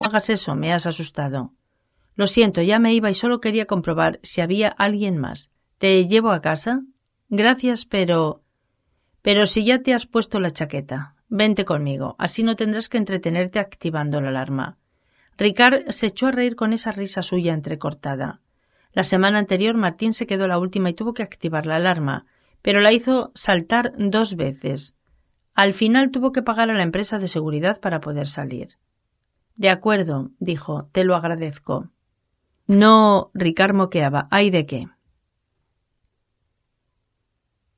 Hagas eso, me has asustado. Lo siento, ya me iba y solo quería comprobar si había alguien más. ¿Te llevo a casa? Gracias, pero. Pero si ya te has puesto la chaqueta. Vente conmigo, así no tendrás que entretenerte activando la alarma. Ricard se echó a reír con esa risa suya entrecortada. La semana anterior Martín se quedó la última y tuvo que activar la alarma, pero la hizo saltar dos veces. Al final tuvo que pagar a la empresa de seguridad para poder salir. De acuerdo, dijo, te lo agradezco. No, Ricard moqueaba, ¿hay de qué?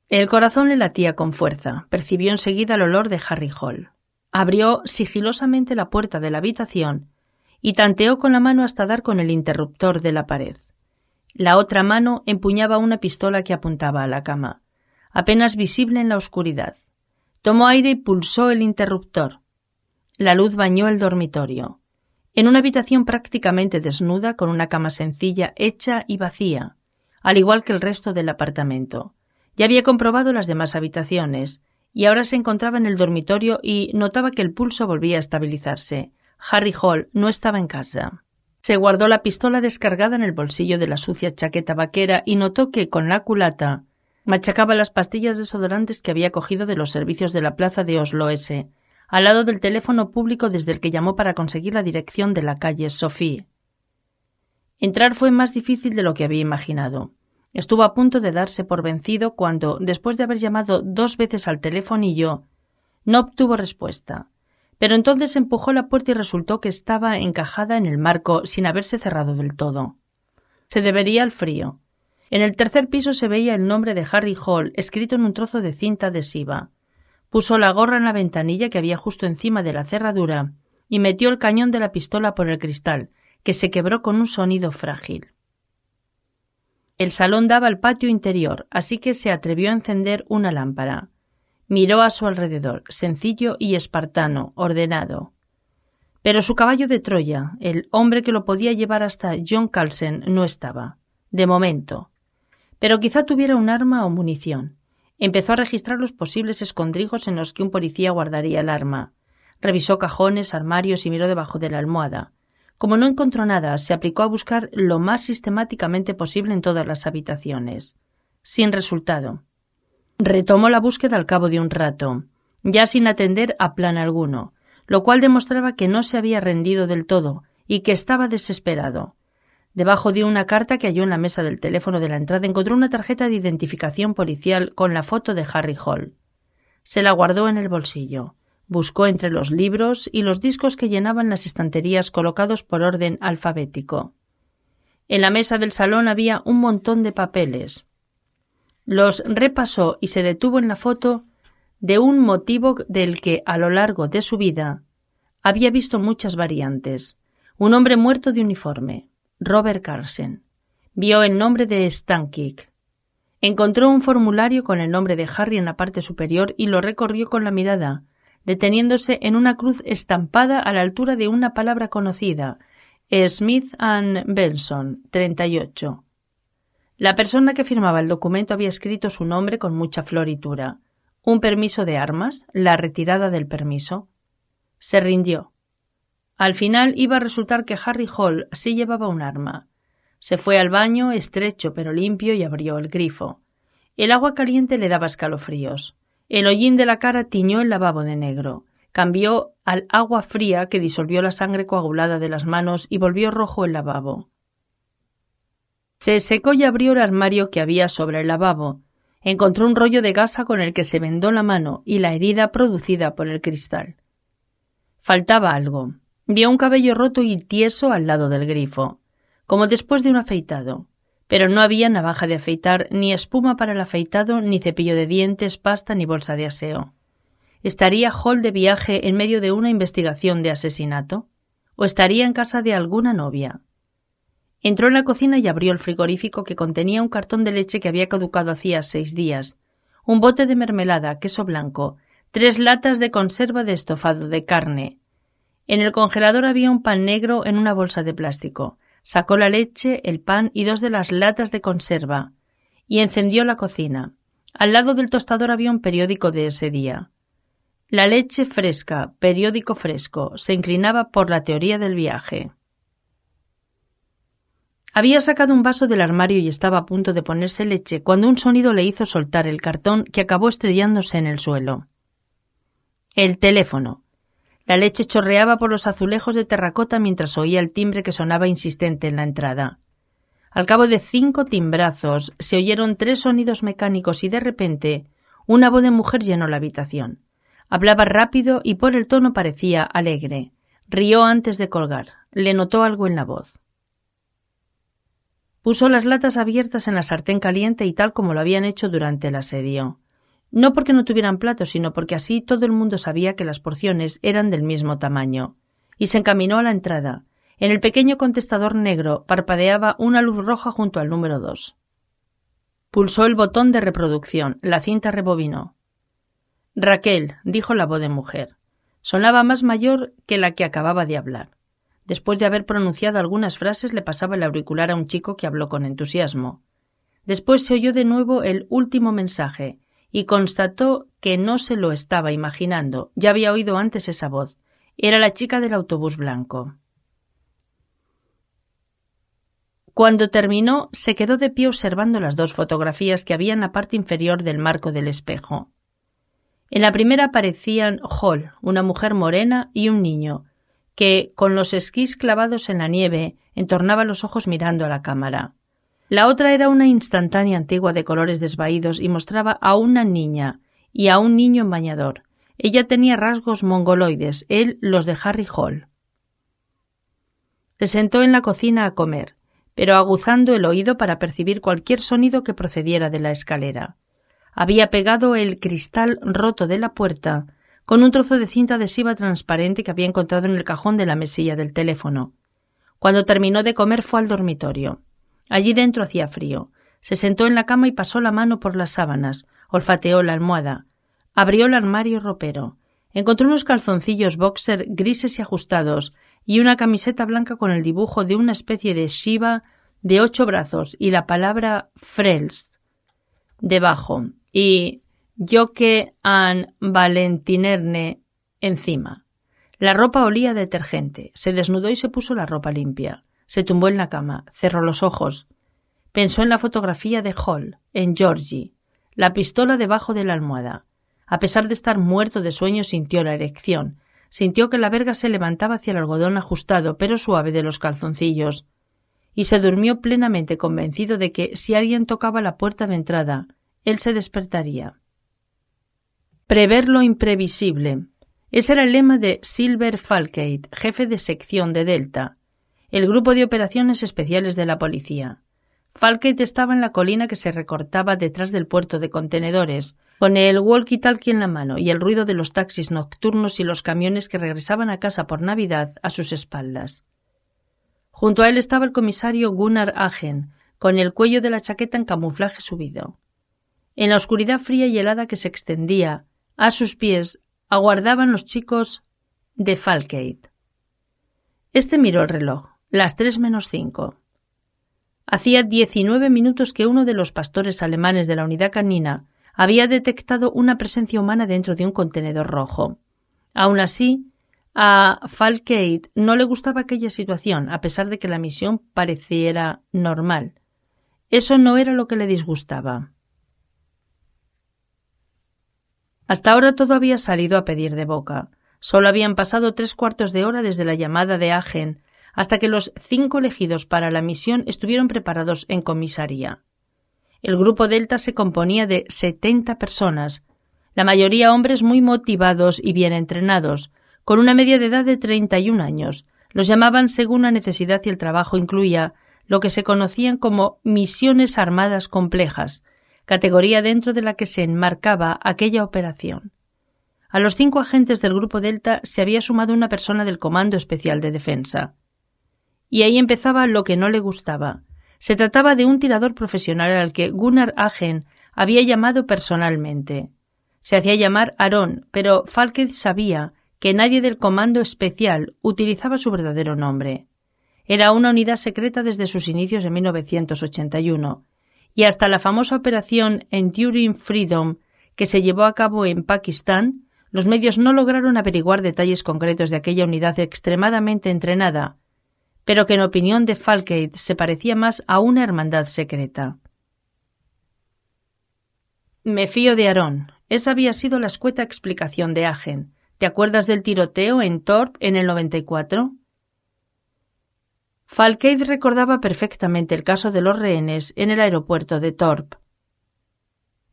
El corazón le latía con fuerza. Percibió enseguida el olor de Harry Hall. Abrió sigilosamente la puerta de la habitación y tanteó con la mano hasta dar con el interruptor de la pared. La otra mano empuñaba una pistola que apuntaba a la cama, apenas visible en la oscuridad. Tomó aire y pulsó el interruptor. La luz bañó el dormitorio. En una habitación prácticamente desnuda, con una cama sencilla, hecha y vacía, al igual que el resto del apartamento. Ya había comprobado las demás habitaciones, y ahora se encontraba en el dormitorio y notaba que el pulso volvía a estabilizarse. Harry Hall no estaba en casa. Se guardó la pistola descargada en el bolsillo de la sucia chaqueta vaquera y notó que, con la culata, machacaba las pastillas desodorantes que había cogido de los servicios de la plaza de Oslo S al lado del teléfono público desde el que llamó para conseguir la dirección de la calle Sophie. Entrar fue más difícil de lo que había imaginado. Estuvo a punto de darse por vencido cuando, después de haber llamado dos veces al telefonillo, no obtuvo respuesta. Pero entonces empujó la puerta y resultó que estaba encajada en el marco sin haberse cerrado del todo. Se debería al frío. En el tercer piso se veía el nombre de Harry Hall escrito en un trozo de cinta adhesiva. Puso la gorra en la ventanilla que había justo encima de la cerradura y metió el cañón de la pistola por el cristal, que se quebró con un sonido frágil. El salón daba al patio interior, así que se atrevió a encender una lámpara. Miró a su alrededor, sencillo y espartano, ordenado. Pero su caballo de Troya, el hombre que lo podía llevar hasta John Carlsen, no estaba. De momento. Pero quizá tuviera un arma o munición. Empezó a registrar los posibles escondrijos en los que un policía guardaría el arma. Revisó cajones, armarios y miró debajo de la almohada. Como no encontró nada, se aplicó a buscar lo más sistemáticamente posible en todas las habitaciones. Sin resultado. Retomó la búsqueda al cabo de un rato, ya sin atender a plan alguno, lo cual demostraba que no se había rendido del todo y que estaba desesperado. Debajo de una carta que halló en la mesa del teléfono de la entrada encontró una tarjeta de identificación policial con la foto de Harry Hall. Se la guardó en el bolsillo. Buscó entre los libros y los discos que llenaban las estanterías colocados por orden alfabético. En la mesa del salón había un montón de papeles. Los repasó y se detuvo en la foto de un motivo del que a lo largo de su vida había visto muchas variantes. Un hombre muerto de uniforme, Robert Carlsen. Vio el nombre de Stankic. Encontró un formulario con el nombre de Harry en la parte superior y lo recorrió con la mirada, deteniéndose en una cruz estampada a la altura de una palabra conocida, Smith and Benson, 38. La persona que firmaba el documento había escrito su nombre con mucha floritura. ¿Un permiso de armas? ¿La retirada del permiso? Se rindió. Al final iba a resultar que Harry Hall sí llevaba un arma. Se fue al baño, estrecho pero limpio, y abrió el grifo. El agua caliente le daba escalofríos. El hollín de la cara tiñó el lavabo de negro. Cambió al agua fría que disolvió la sangre coagulada de las manos y volvió rojo el lavabo. Se secó y abrió el armario que había sobre el lavabo. Encontró un rollo de gasa con el que se vendó la mano y la herida producida por el cristal. Faltaba algo. Vio un cabello roto y tieso al lado del grifo, como después de un afeitado, pero no había navaja de afeitar, ni espuma para el afeitado, ni cepillo de dientes, pasta, ni bolsa de aseo. ¿Estaría Hall de viaje en medio de una investigación de asesinato? o estaría en casa de alguna novia. Entró en la cocina y abrió el frigorífico que contenía un cartón de leche que había caducado hacía seis días, un bote de mermelada, queso blanco, tres latas de conserva de estofado de carne. En el congelador había un pan negro en una bolsa de plástico. Sacó la leche, el pan y dos de las latas de conserva, y encendió la cocina. Al lado del tostador había un periódico de ese día. La leche fresca, periódico fresco, se inclinaba por la teoría del viaje. Había sacado un vaso del armario y estaba a punto de ponerse leche cuando un sonido le hizo soltar el cartón que acabó estrellándose en el suelo. El teléfono. La leche chorreaba por los azulejos de terracota mientras oía el timbre que sonaba insistente en la entrada. Al cabo de cinco timbrazos se oyeron tres sonidos mecánicos y de repente una voz de mujer llenó la habitación. Hablaba rápido y por el tono parecía alegre. Rió antes de colgar. Le notó algo en la voz. Puso las latas abiertas en la sartén caliente y tal como lo habían hecho durante el asedio. No porque no tuvieran platos, sino porque así todo el mundo sabía que las porciones eran del mismo tamaño. Y se encaminó a la entrada. En el pequeño contestador negro parpadeaba una luz roja junto al número dos. Pulsó el botón de reproducción. La cinta rebobinó. Raquel, dijo la voz de mujer. Sonaba más mayor que la que acababa de hablar. Después de haber pronunciado algunas frases, le pasaba el auricular a un chico que habló con entusiasmo. Después se oyó de nuevo el último mensaje, y constató que no se lo estaba imaginando. Ya había oído antes esa voz. Era la chica del autobús blanco. Cuando terminó, se quedó de pie observando las dos fotografías que había en la parte inferior del marco del espejo. En la primera aparecían Hall, una mujer morena, y un niño, que, con los esquís clavados en la nieve, entornaba los ojos mirando a la cámara. La otra era una instantánea antigua de colores desvaídos y mostraba a una niña y a un niño en bañador. Ella tenía rasgos mongoloides, él los de Harry Hall. Se sentó en la cocina a comer, pero aguzando el oído para percibir cualquier sonido que procediera de la escalera. Había pegado el cristal roto de la puerta con un trozo de cinta adhesiva transparente que había encontrado en el cajón de la mesilla del teléfono. Cuando terminó de comer fue al dormitorio. Allí dentro hacía frío. Se sentó en la cama y pasó la mano por las sábanas, olfateó la almohada, abrió el armario ropero, encontró unos calzoncillos boxer grises y ajustados y una camiseta blanca con el dibujo de una especie de Shiva de ocho brazos y la palabra Frelst debajo y que an Valentinerne encima. La ropa olía a detergente. Se desnudó y se puso la ropa limpia. Se tumbó en la cama, cerró los ojos. Pensó en la fotografía de Hall, en Georgie, la pistola debajo de la almohada. A pesar de estar muerto de sueño, sintió la erección. Sintió que la verga se levantaba hacia el algodón ajustado pero suave de los calzoncillos. Y se durmió plenamente convencido de que si alguien tocaba la puerta de entrada, él se despertaría. Prever lo imprevisible. Ese era el lema de Silver Falkate, jefe de sección de Delta, el grupo de operaciones especiales de la policía. Falkate estaba en la colina que se recortaba detrás del puerto de contenedores, con el walkie-talkie en la mano y el ruido de los taxis nocturnos y los camiones que regresaban a casa por Navidad a sus espaldas. Junto a él estaba el comisario Gunnar Agen, con el cuello de la chaqueta en camuflaje subido. En la oscuridad fría y helada que se extendía a sus pies aguardaban los chicos de Falkate. Este miró el reloj, las tres menos cinco. Hacía diecinueve minutos que uno de los pastores alemanes de la unidad canina había detectado una presencia humana dentro de un contenedor rojo. Aun así, a Falkate no le gustaba aquella situación, a pesar de que la misión pareciera normal. Eso no era lo que le disgustaba. Hasta ahora todo había salido a pedir de boca. Solo habían pasado tres cuartos de hora desde la llamada de Agen hasta que los cinco elegidos para la misión estuvieron preparados en comisaría. El grupo Delta se componía de setenta personas, la mayoría hombres muy motivados y bien entrenados, con una media de edad de treinta y un años. Los llamaban según la necesidad y el trabajo incluía lo que se conocían como misiones armadas complejas, categoría dentro de la que se enmarcaba aquella operación. A los cinco agentes del Grupo Delta se había sumado una persona del Comando Especial de Defensa. Y ahí empezaba lo que no le gustaba. Se trataba de un tirador profesional al que Gunnar Agen había llamado personalmente. Se hacía llamar Aaron, pero Falked sabía que nadie del Comando Especial utilizaba su verdadero nombre. Era una unidad secreta desde sus inicios en 1981, y hasta la famosa operación Enduring Freedom que se llevó a cabo en Pakistán, los medios no lograron averiguar detalles concretos de aquella unidad extremadamente entrenada, pero que en opinión de Falkade se parecía más a una hermandad secreta. Me fío de Aarón. Esa había sido la escueta explicación de Agen. ¿Te acuerdas del tiroteo en Torp en el 94? Falkade recordaba perfectamente el caso de los rehenes en el aeropuerto de Torp.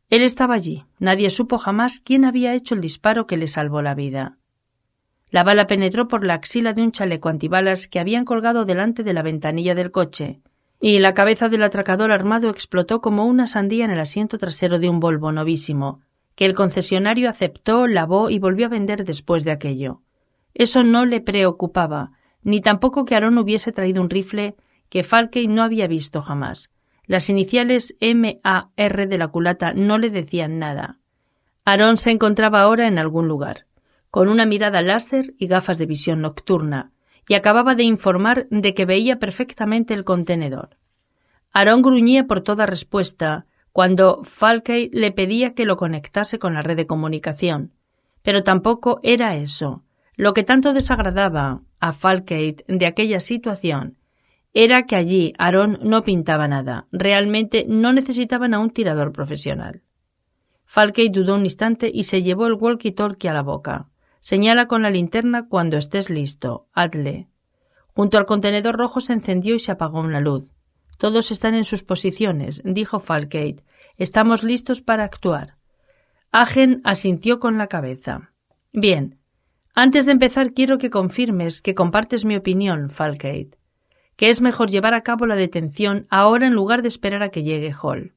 Él estaba allí. Nadie supo jamás quién había hecho el disparo que le salvó la vida. La bala penetró por la axila de un chaleco antibalas que habían colgado delante de la ventanilla del coche, y la cabeza del atracador armado explotó como una sandía en el asiento trasero de un Volvo novísimo, que el concesionario aceptó, lavó y volvió a vender después de aquello. Eso no le preocupaba, ni tampoco que Aaron hubiese traído un rifle que Falkey no había visto jamás. Las iniciales M-A-R de la culata no le decían nada. Aarón se encontraba ahora en algún lugar, con una mirada láser y gafas de visión nocturna, y acababa de informar de que veía perfectamente el contenedor. Aarón gruñía por toda respuesta cuando Falkey le pedía que lo conectase con la red de comunicación. Pero tampoco era eso. Lo que tanto desagradaba a Falkey de aquella situación era que allí Aarón no pintaba nada. Realmente no necesitaban a un tirador profesional. Falkey dudó un instante y se llevó el walkie-talkie a la boca. Señala con la linterna cuando estés listo. Hazle. Junto al contenedor rojo se encendió y se apagó una luz. Todos están en sus posiciones, dijo Falkate. Estamos listos para actuar. Agen asintió con la cabeza. Bien. Antes de empezar quiero que confirmes que compartes mi opinión, Falkate que es mejor llevar a cabo la detención ahora en lugar de esperar a que llegue Hall.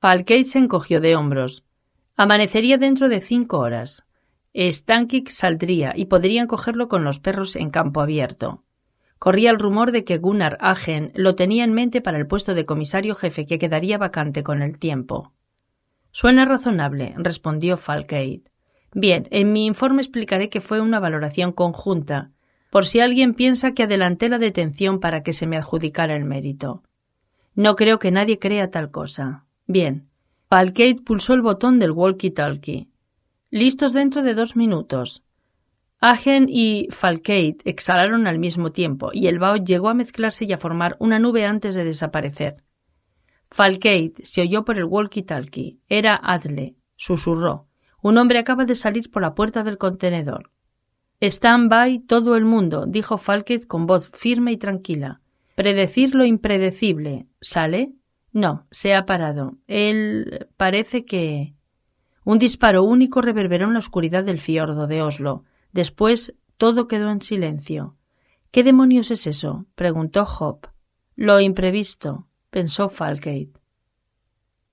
Falkate se encogió de hombros. Amanecería dentro de cinco horas. Stankic saldría y podrían cogerlo con los perros en campo abierto. Corría el rumor de que Gunnar Agen lo tenía en mente para el puesto de comisario jefe que quedaría vacante con el tiempo. Suena razonable, respondió Falkate. Bien, en mi informe explicaré que fue una valoración conjunta, por si alguien piensa que adelanté la detención para que se me adjudicara el mérito. No creo que nadie crea tal cosa. Bien. Falkate pulsó el botón del walkie-talkie. Listos dentro de dos minutos. Agen y Falkate exhalaron al mismo tiempo, y el bao llegó a mezclarse y a formar una nube antes de desaparecer. Falkate se oyó por el walkie-talkie. Era Adle. Susurró. Un hombre acaba de salir por la puerta del contenedor. Stand by todo el mundo, dijo Falkett con voz firme y tranquila. Predecir lo impredecible. ¿Sale? No, se ha parado. Él parece que. Un disparo único reverberó en la oscuridad del fiordo de Oslo. Después todo quedó en silencio. ¿Qué demonios es eso? preguntó Hop. Lo imprevisto, pensó Falkate.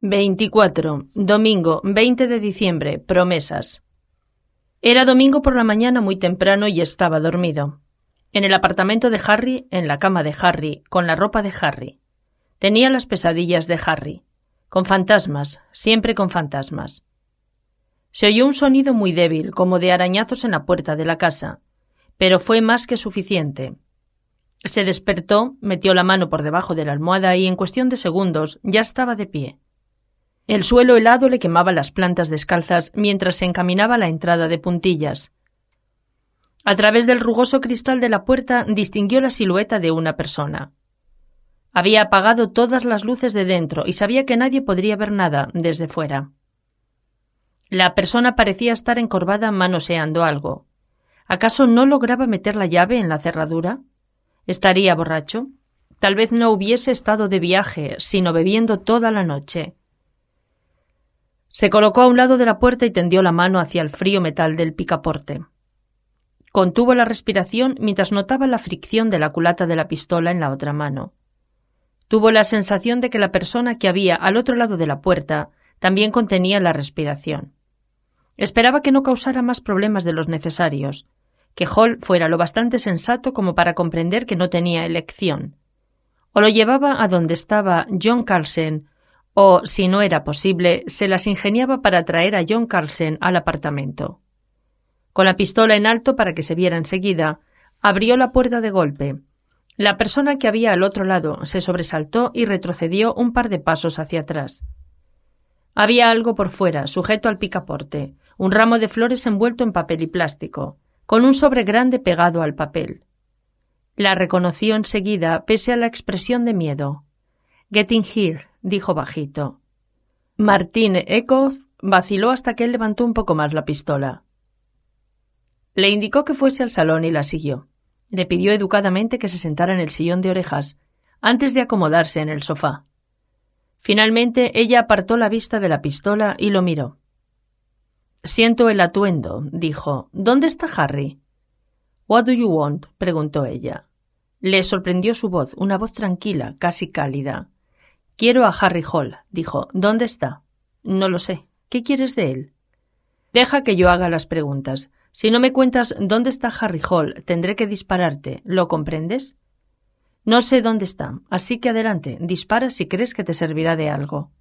24. Domingo, 20 de diciembre. Promesas. Era domingo por la mañana muy temprano y estaba dormido. En el apartamento de Harry, en la cama de Harry, con la ropa de Harry. Tenía las pesadillas de Harry. Con fantasmas, siempre con fantasmas. Se oyó un sonido muy débil, como de arañazos en la puerta de la casa, pero fue más que suficiente. Se despertó, metió la mano por debajo de la almohada y en cuestión de segundos ya estaba de pie. El suelo helado le quemaba las plantas descalzas mientras se encaminaba a la entrada de puntillas. A través del rugoso cristal de la puerta distinguió la silueta de una persona. Había apagado todas las luces de dentro y sabía que nadie podría ver nada desde fuera. La persona parecía estar encorvada manoseando algo. ¿Acaso no lograba meter la llave en la cerradura? ¿Estaría borracho? Tal vez no hubiese estado de viaje, sino bebiendo toda la noche. Se colocó a un lado de la puerta y tendió la mano hacia el frío metal del picaporte. Contuvo la respiración mientras notaba la fricción de la culata de la pistola en la otra mano. Tuvo la sensación de que la persona que había al otro lado de la puerta también contenía la respiración. Esperaba que no causara más problemas de los necesarios, que Hall fuera lo bastante sensato como para comprender que no tenía elección. O lo llevaba a donde estaba John Carlsen, o, si no era posible, se las ingeniaba para traer a John Carlsen al apartamento. Con la pistola en alto para que se viera enseguida, abrió la puerta de golpe. La persona que había al otro lado se sobresaltó y retrocedió un par de pasos hacia atrás. Había algo por fuera, sujeto al picaporte, un ramo de flores envuelto en papel y plástico, con un sobre grande pegado al papel. La reconoció enseguida, pese a la expresión de miedo. Getting here, dijo bajito. Martín Ekov vaciló hasta que él levantó un poco más la pistola. Le indicó que fuese al salón y la siguió. Le pidió educadamente que se sentara en el sillón de orejas, antes de acomodarse en el sofá. Finalmente ella apartó la vista de la pistola y lo miró. Siento el atuendo, dijo. ¿Dónde está Harry? What do you want? preguntó ella. Le sorprendió su voz, una voz tranquila, casi cálida. Quiero a Harry Hall, dijo. ¿Dónde está? No lo sé. ¿Qué quieres de él? Deja que yo haga las preguntas. Si no me cuentas dónde está Harry Hall, tendré que dispararte. ¿Lo comprendes? No sé dónde está, así que adelante, dispara si crees que te servirá de algo.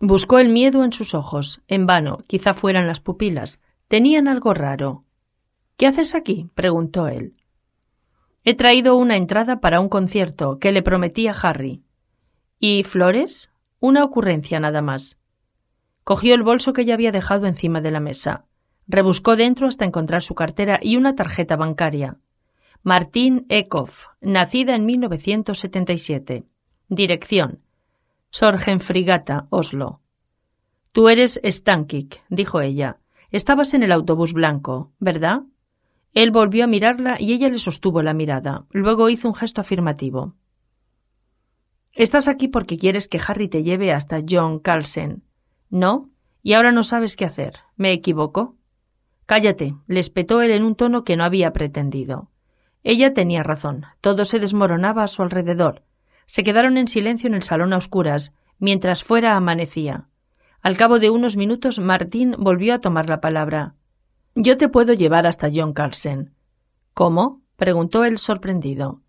Buscó el miedo en sus ojos, en vano, quizá fueran las pupilas. Tenían algo raro. ¿Qué haces aquí? preguntó él. He traído una entrada para un concierto que le prometí a Harry. ¿Y flores? Una ocurrencia nada más. Cogió el bolso que ya había dejado encima de la mesa. Rebuscó dentro hasta encontrar su cartera y una tarjeta bancaria. Martín Ekhoff, nacida en 1977. Dirección: Sorgenfrigata, Oslo. Tú eres Stankik, dijo ella. Estabas en el autobús blanco, ¿verdad? Él volvió a mirarla y ella le sostuvo la mirada. Luego hizo un gesto afirmativo. Estás aquí porque quieres que Harry te lleve hasta John Carlsen. ¿No? Y ahora no sabes qué hacer. ¿Me equivoco? Cállate, le espetó él en un tono que no había pretendido. Ella tenía razón. Todo se desmoronaba a su alrededor. Se quedaron en silencio en el salón a oscuras, mientras fuera amanecía. Al cabo de unos minutos Martín volvió a tomar la palabra. Yo te puedo llevar hasta John Carlsen. ¿Cómo? preguntó él sorprendido.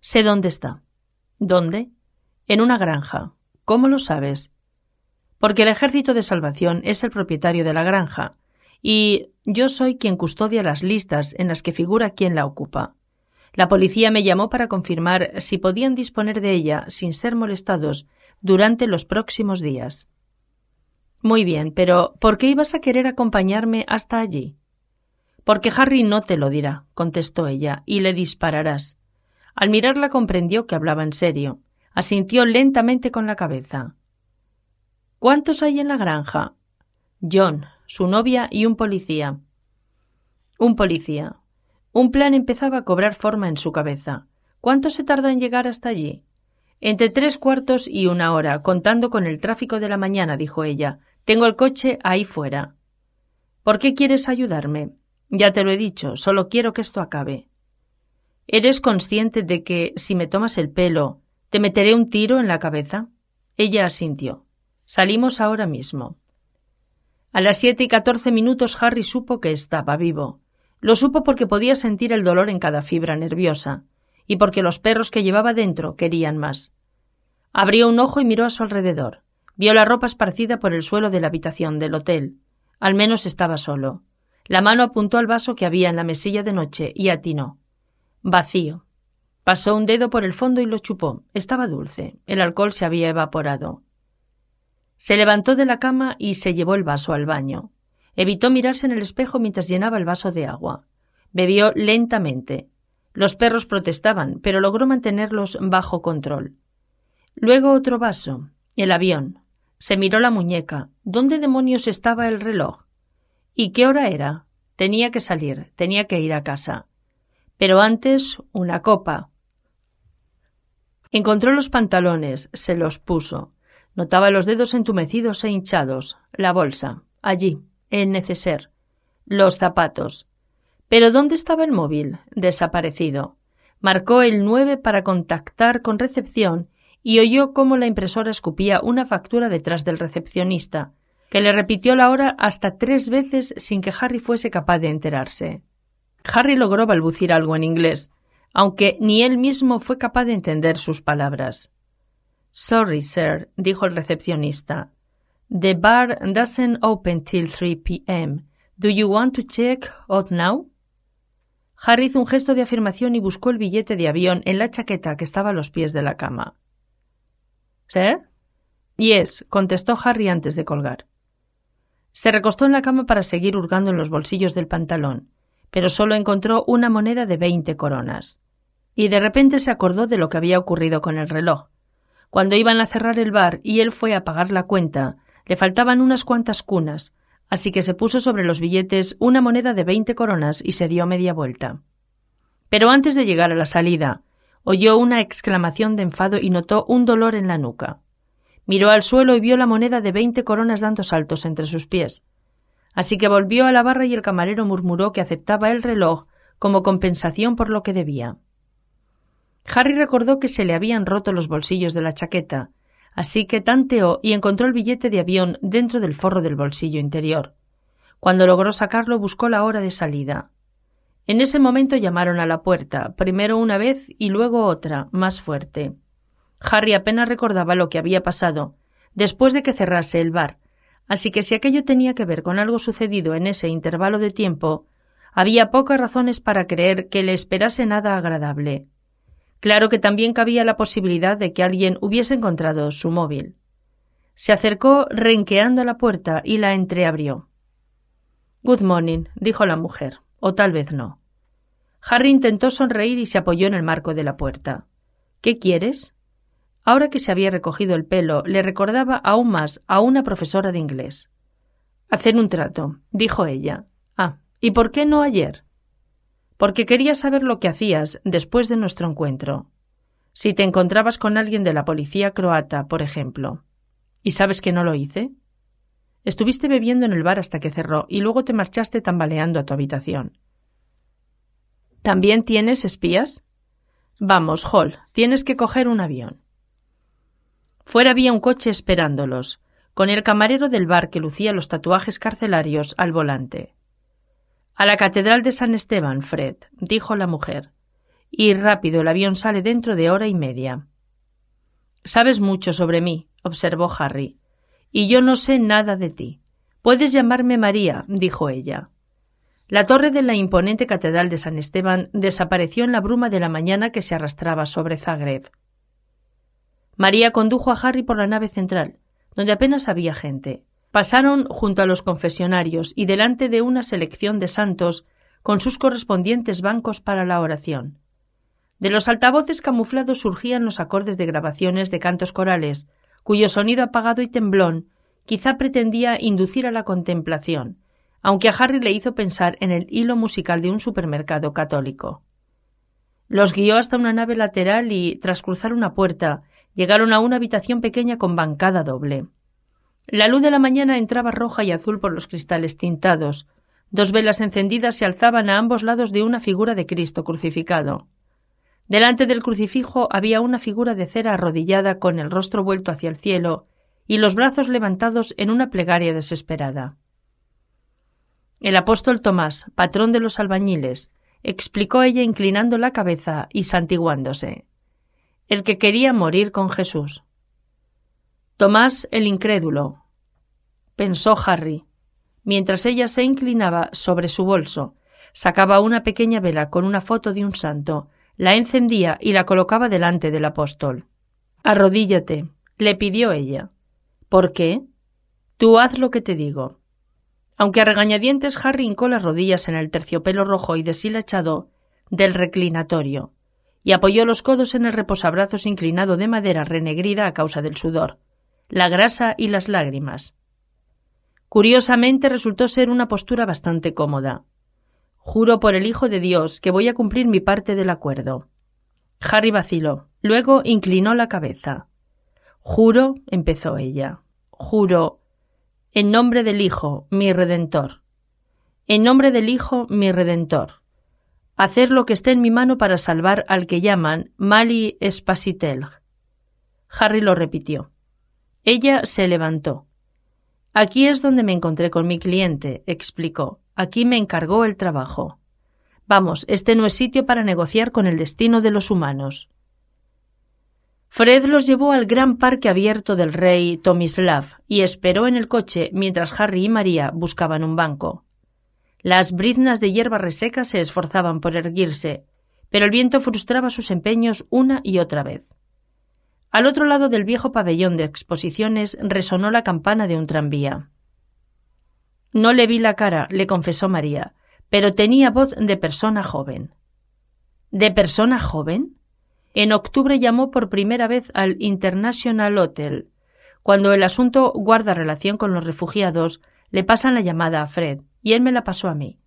Sé dónde está. ¿Dónde? En una granja. ¿Cómo lo sabes? Porque el Ejército de Salvación es el propietario de la granja, y yo soy quien custodia las listas en las que figura quien la ocupa. La policía me llamó para confirmar si podían disponer de ella sin ser molestados durante los próximos días. Muy bien, pero ¿por qué ibas a querer acompañarme hasta allí? Porque Harry no te lo dirá, contestó ella, y le dispararás. Al mirarla comprendió que hablaba en serio. Asintió lentamente con la cabeza. ¿Cuántos hay en la granja? John, su novia y un policía. Un policía. Un plan empezaba a cobrar forma en su cabeza. ¿Cuánto se tarda en llegar hasta allí? Entre tres cuartos y una hora, contando con el tráfico de la mañana, dijo ella. Tengo el coche ahí fuera. ¿Por qué quieres ayudarme? Ya te lo he dicho, solo quiero que esto acabe. ¿Eres consciente de que, si me tomas el pelo, te meteré un tiro en la cabeza? Ella asintió. Salimos ahora mismo. A las siete y catorce minutos Harry supo que estaba vivo. Lo supo porque podía sentir el dolor en cada fibra nerviosa, y porque los perros que llevaba dentro querían más. Abrió un ojo y miró a su alrededor. Vio la ropa esparcida por el suelo de la habitación del hotel. Al menos estaba solo. La mano apuntó al vaso que había en la mesilla de noche y atinó. Vacío. Pasó un dedo por el fondo y lo chupó. Estaba dulce. El alcohol se había evaporado. Se levantó de la cama y se llevó el vaso al baño. Evitó mirarse en el espejo mientras llenaba el vaso de agua. Bebió lentamente. Los perros protestaban, pero logró mantenerlos bajo control. Luego otro vaso. El avión. Se miró la muñeca. ¿Dónde demonios estaba el reloj? ¿Y qué hora era? Tenía que salir, tenía que ir a casa. Pero antes una copa. Encontró los pantalones, se los puso. Notaba los dedos entumecidos e hinchados, la bolsa, allí, el neceser, los zapatos. Pero ¿dónde estaba el móvil? Desaparecido. Marcó el 9 para contactar con recepción y oyó cómo la impresora escupía una factura detrás del recepcionista, que le repitió la hora hasta tres veces sin que Harry fuese capaz de enterarse. Harry logró balbucir algo en inglés, aunque ni él mismo fue capaz de entender sus palabras. Sorry, sir, dijo el recepcionista. The bar doesn't open till 3 p.m. Do you want to check out now? Harry hizo un gesto de afirmación y buscó el billete de avión en la chaqueta que estaba a los pies de la cama. ¿Sir? Yes, contestó Harry antes de colgar. Se recostó en la cama para seguir hurgando en los bolsillos del pantalón, pero solo encontró una moneda de veinte coronas. Y de repente se acordó de lo que había ocurrido con el reloj. Cuando iban a cerrar el bar y él fue a pagar la cuenta, le faltaban unas cuantas cunas, así que se puso sobre los billetes una moneda de veinte coronas y se dio media vuelta. Pero antes de llegar a la salida, oyó una exclamación de enfado y notó un dolor en la nuca. Miró al suelo y vio la moneda de veinte coronas dando saltos entre sus pies. Así que volvió a la barra y el camarero murmuró que aceptaba el reloj como compensación por lo que debía. Harry recordó que se le habían roto los bolsillos de la chaqueta, así que tanteó y encontró el billete de avión dentro del forro del bolsillo interior. Cuando logró sacarlo buscó la hora de salida. En ese momento llamaron a la puerta, primero una vez y luego otra, más fuerte. Harry apenas recordaba lo que había pasado después de que cerrase el bar, así que si aquello tenía que ver con algo sucedido en ese intervalo de tiempo, había pocas razones para creer que le esperase nada agradable. Claro que también cabía la posibilidad de que alguien hubiese encontrado su móvil. Se acercó renqueando a la puerta y la entreabrió. Good morning, dijo la mujer, o tal vez no. Harry intentó sonreír y se apoyó en el marco de la puerta. ¿Qué quieres? Ahora que se había recogido el pelo, le recordaba aún más a una profesora de inglés. Hacer un trato, dijo ella. Ah, ¿y por qué no ayer? Porque quería saber lo que hacías después de nuestro encuentro. Si te encontrabas con alguien de la policía croata, por ejemplo. ¿Y sabes que no lo hice? Estuviste bebiendo en el bar hasta que cerró y luego te marchaste tambaleando a tu habitación. ¿También tienes espías? Vamos, Hall, tienes que coger un avión. Fuera había un coche esperándolos, con el camarero del bar que lucía los tatuajes carcelarios al volante. A la Catedral de San Esteban, Fred, dijo la mujer. Y rápido el avión sale dentro de hora y media. Sabes mucho sobre mí, observó Harry, y yo no sé nada de ti. Puedes llamarme María, dijo ella. La torre de la imponente Catedral de San Esteban desapareció en la bruma de la mañana que se arrastraba sobre Zagreb. María condujo a Harry por la nave central, donde apenas había gente. Pasaron junto a los confesionarios y delante de una selección de santos con sus correspondientes bancos para la oración. De los altavoces camuflados surgían los acordes de grabaciones de cantos corales, cuyo sonido apagado y temblón quizá pretendía inducir a la contemplación, aunque a Harry le hizo pensar en el hilo musical de un supermercado católico. Los guió hasta una nave lateral y, tras cruzar una puerta, Llegaron a una habitación pequeña con bancada doble. La luz de la mañana entraba roja y azul por los cristales tintados. Dos velas encendidas se alzaban a ambos lados de una figura de Cristo crucificado. Delante del crucifijo había una figura de cera arrodillada con el rostro vuelto hacia el cielo y los brazos levantados en una plegaria desesperada. El apóstol Tomás, patrón de los albañiles, explicó ella inclinando la cabeza y santiguándose el que quería morir con Jesús. Tomás el incrédulo, pensó Harry, mientras ella se inclinaba sobre su bolso, sacaba una pequeña vela con una foto de un santo, la encendía y la colocaba delante del apóstol. Arrodíllate, le pidió ella. ¿Por qué? Tú haz lo que te digo. Aunque a regañadientes Harry hincó las rodillas en el terciopelo rojo y deshilachado del reclinatorio, y apoyó los codos en el reposabrazos inclinado de madera renegrida a causa del sudor, la grasa y las lágrimas. Curiosamente resultó ser una postura bastante cómoda. Juro por el Hijo de Dios que voy a cumplir mi parte del acuerdo. Harry vaciló, luego inclinó la cabeza. Juro, empezó ella. Juro, en nombre del Hijo, mi Redentor. En nombre del Hijo, mi Redentor hacer lo que esté en mi mano para salvar al que llaman Mali Espasitelg. Harry lo repitió. Ella se levantó. Aquí es donde me encontré con mi cliente, explicó. Aquí me encargó el trabajo. Vamos, este no es sitio para negociar con el destino de los humanos. Fred los llevó al gran parque abierto del rey Tomislav y esperó en el coche mientras Harry y María buscaban un banco. Las briznas de hierba reseca se esforzaban por erguirse, pero el viento frustraba sus empeños una y otra vez. Al otro lado del viejo pabellón de exposiciones resonó la campana de un tranvía. No le vi la cara, le confesó María, pero tenía voz de persona joven. ¿De persona joven? En octubre llamó por primera vez al International Hotel. Cuando el asunto guarda relación con los refugiados, le pasan la llamada a Fred, y él me la pasó a mí.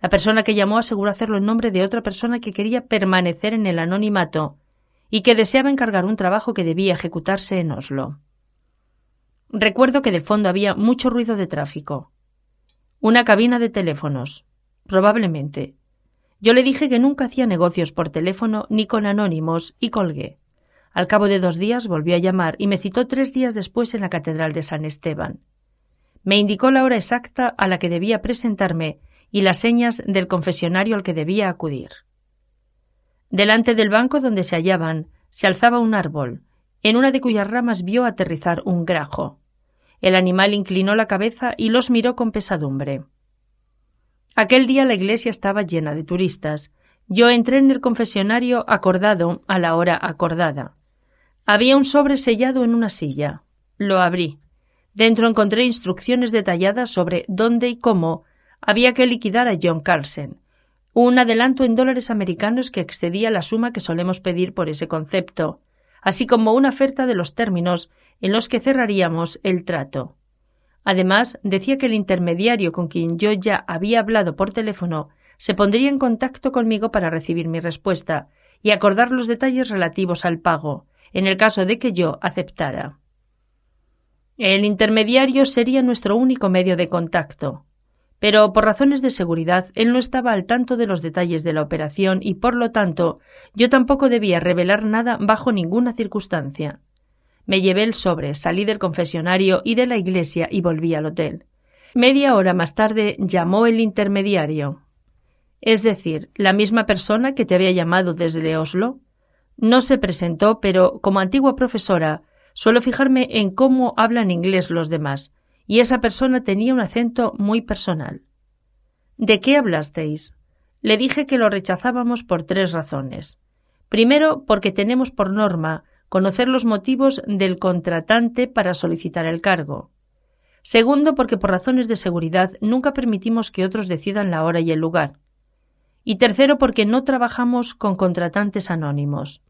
La persona que llamó aseguró hacerlo en nombre de otra persona que quería permanecer en el anonimato y que deseaba encargar un trabajo que debía ejecutarse en Oslo. Recuerdo que de fondo había mucho ruido de tráfico. Una cabina de teléfonos. Probablemente. Yo le dije que nunca hacía negocios por teléfono ni con anónimos y colgué. Al cabo de dos días volvió a llamar y me citó tres días después en la Catedral de San Esteban. Me indicó la hora exacta a la que debía presentarme y las señas del confesionario al que debía acudir. Delante del banco donde se hallaban se alzaba un árbol, en una de cuyas ramas vio aterrizar un grajo. El animal inclinó la cabeza y los miró con pesadumbre. Aquel día la iglesia estaba llena de turistas. Yo entré en el confesionario acordado a la hora acordada. Había un sobre sellado en una silla. Lo abrí. Dentro encontré instrucciones detalladas sobre dónde y cómo había que liquidar a John Carlsen, un adelanto en dólares americanos que excedía la suma que solemos pedir por ese concepto, así como una oferta de los términos en los que cerraríamos el trato. Además, decía que el intermediario con quien yo ya había hablado por teléfono se pondría en contacto conmigo para recibir mi respuesta y acordar los detalles relativos al pago, en el caso de que yo aceptara. El intermediario sería nuestro único medio de contacto. Pero por razones de seguridad él no estaba al tanto de los detalles de la operación y por lo tanto yo tampoco debía revelar nada bajo ninguna circunstancia. Me llevé el sobre, salí del confesionario y de la iglesia y volví al hotel. Media hora más tarde llamó el intermediario. Es decir, la misma persona que te había llamado desde Oslo. No se presentó, pero como antigua profesora suelo fijarme en cómo hablan inglés los demás, y esa persona tenía un acento muy personal. ¿De qué hablasteis? Le dije que lo rechazábamos por tres razones. Primero, porque tenemos por norma conocer los motivos del contratante para solicitar el cargo. Segundo, porque por razones de seguridad nunca permitimos que otros decidan la hora y el lugar. Y tercero, porque no trabajamos con contratantes anónimos.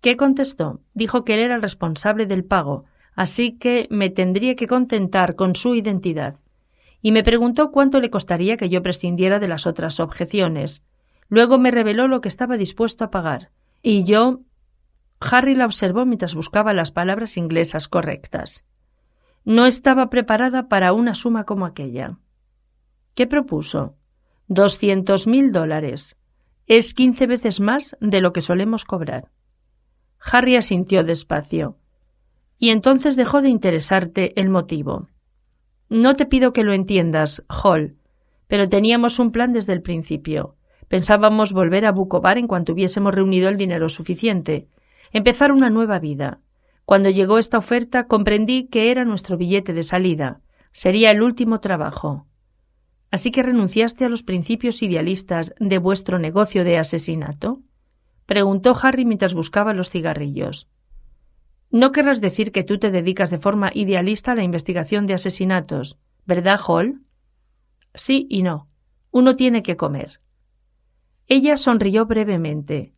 ¿Qué contestó? Dijo que él era el responsable del pago, así que me tendría que contentar con su identidad. Y me preguntó cuánto le costaría que yo prescindiera de las otras objeciones. Luego me reveló lo que estaba dispuesto a pagar. Y yo. Harry la observó mientras buscaba las palabras inglesas correctas. No estaba preparada para una suma como aquella. ¿Qué propuso? Doscientos mil dólares. Es quince veces más de lo que solemos cobrar. Harry asintió despacio y entonces dejó de interesarte el motivo. No te pido que lo entiendas, Hall, pero teníamos un plan desde el principio. Pensábamos volver a Bukovar en cuanto hubiésemos reunido el dinero suficiente, empezar una nueva vida. Cuando llegó esta oferta comprendí que era nuestro billete de salida, sería el último trabajo. Así que renunciaste a los principios idealistas de vuestro negocio de asesinato? preguntó Harry mientras buscaba los cigarrillos. No querrás decir que tú te dedicas de forma idealista a la investigación de asesinatos, ¿verdad, Hall? Sí y no. Uno tiene que comer. Ella sonrió brevemente.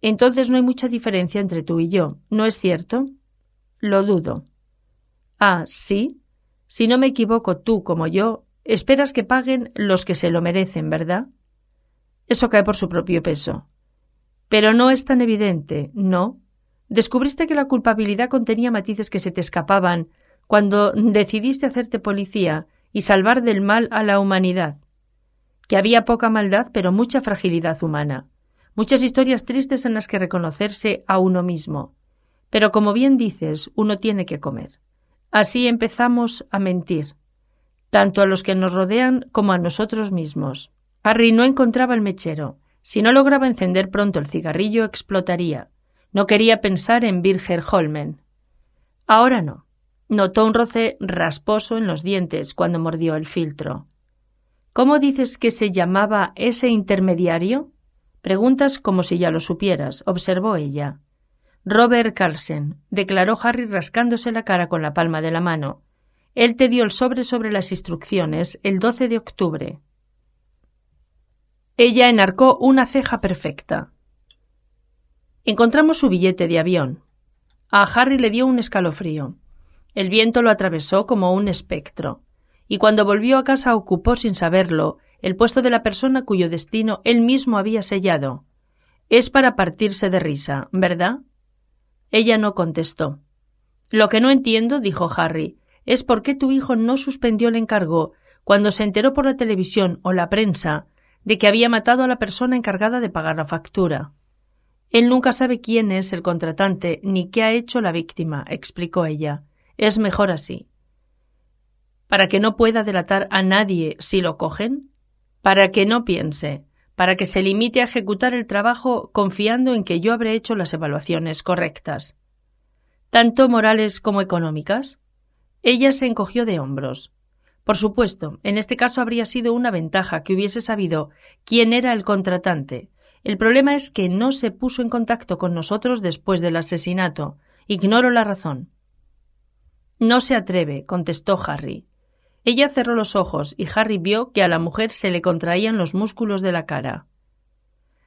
Entonces no hay mucha diferencia entre tú y yo, ¿no es cierto? Lo dudo. Ah, sí. Si no me equivoco, tú como yo, esperas que paguen los que se lo merecen, ¿verdad? Eso cae por su propio peso. Pero no es tan evidente, ¿no? Descubriste que la culpabilidad contenía matices que se te escapaban cuando decidiste hacerte policía y salvar del mal a la humanidad, que había poca maldad pero mucha fragilidad humana, muchas historias tristes en las que reconocerse a uno mismo. Pero como bien dices, uno tiene que comer. Así empezamos a mentir, tanto a los que nos rodean como a nosotros mismos. Harry no encontraba el mechero. Si no lograba encender pronto el cigarrillo, explotaría. No quería pensar en Birger Holmen. Ahora no. Notó un roce rasposo en los dientes cuando mordió el filtro. ¿Cómo dices que se llamaba ese intermediario? Preguntas como si ya lo supieras, observó ella. Robert Carlsen, declaró Harry rascándose la cara con la palma de la mano. Él te dio el sobre sobre las instrucciones el 12 de octubre. Ella enarcó una ceja perfecta. Encontramos su billete de avión. A Harry le dio un escalofrío. El viento lo atravesó como un espectro, y cuando volvió a casa ocupó sin saberlo el puesto de la persona cuyo destino él mismo había sellado. Es para partirse de risa, ¿verdad? Ella no contestó. Lo que no entiendo, dijo Harry, es por qué tu hijo no suspendió el encargo cuando se enteró por la televisión o la prensa de que había matado a la persona encargada de pagar la factura. Él nunca sabe quién es el contratante ni qué ha hecho la víctima, explicó ella. Es mejor así. Para que no pueda delatar a nadie si lo cogen, para que no piense, para que se limite a ejecutar el trabajo confiando en que yo habré hecho las evaluaciones correctas, tanto morales como económicas. Ella se encogió de hombros. Por supuesto, en este caso habría sido una ventaja que hubiese sabido quién era el contratante. El problema es que no se puso en contacto con nosotros después del asesinato. Ignoro la razón. No se atreve, contestó Harry. Ella cerró los ojos y Harry vio que a la mujer se le contraían los músculos de la cara.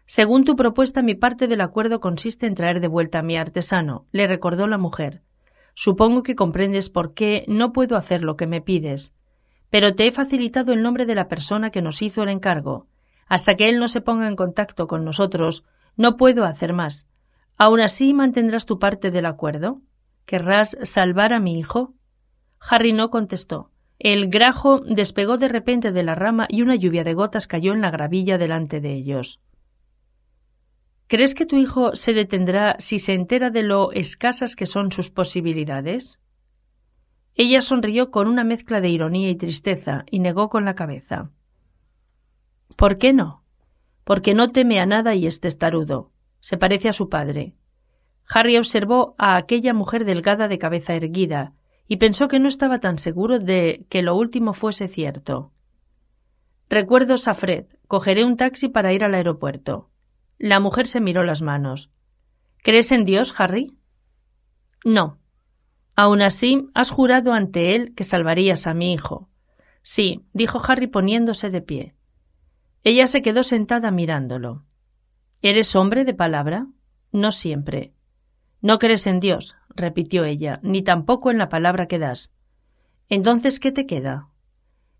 Según tu propuesta, mi parte del acuerdo consiste en traer de vuelta a mi artesano, le recordó la mujer. Supongo que comprendes por qué no puedo hacer lo que me pides. Pero te he facilitado el nombre de la persona que nos hizo el encargo. Hasta que él no se ponga en contacto con nosotros, no puedo hacer más. ¿Aún así mantendrás tu parte del acuerdo? ¿Querrás salvar a mi hijo? Harry no contestó. El grajo despegó de repente de la rama y una lluvia de gotas cayó en la gravilla delante de ellos. ¿Crees que tu hijo se detendrá si se entera de lo escasas que son sus posibilidades? Ella sonrió con una mezcla de ironía y tristeza y negó con la cabeza. ¿Por qué no? Porque no teme a nada y es testarudo. Se parece a su padre. Harry observó a aquella mujer delgada de cabeza erguida, y pensó que no estaba tan seguro de que lo último fuese cierto. Recuerdo a Fred. Cogeré un taxi para ir al aeropuerto. La mujer se miró las manos. ¿Crees en Dios, Harry? No. Aún así, has jurado ante él que salvarías a mi hijo. Sí, dijo Harry poniéndose de pie. Ella se quedó sentada mirándolo. ¿Eres hombre de palabra? No siempre. No crees en Dios, repitió ella, ni tampoco en la palabra que das. Entonces, ¿qué te queda?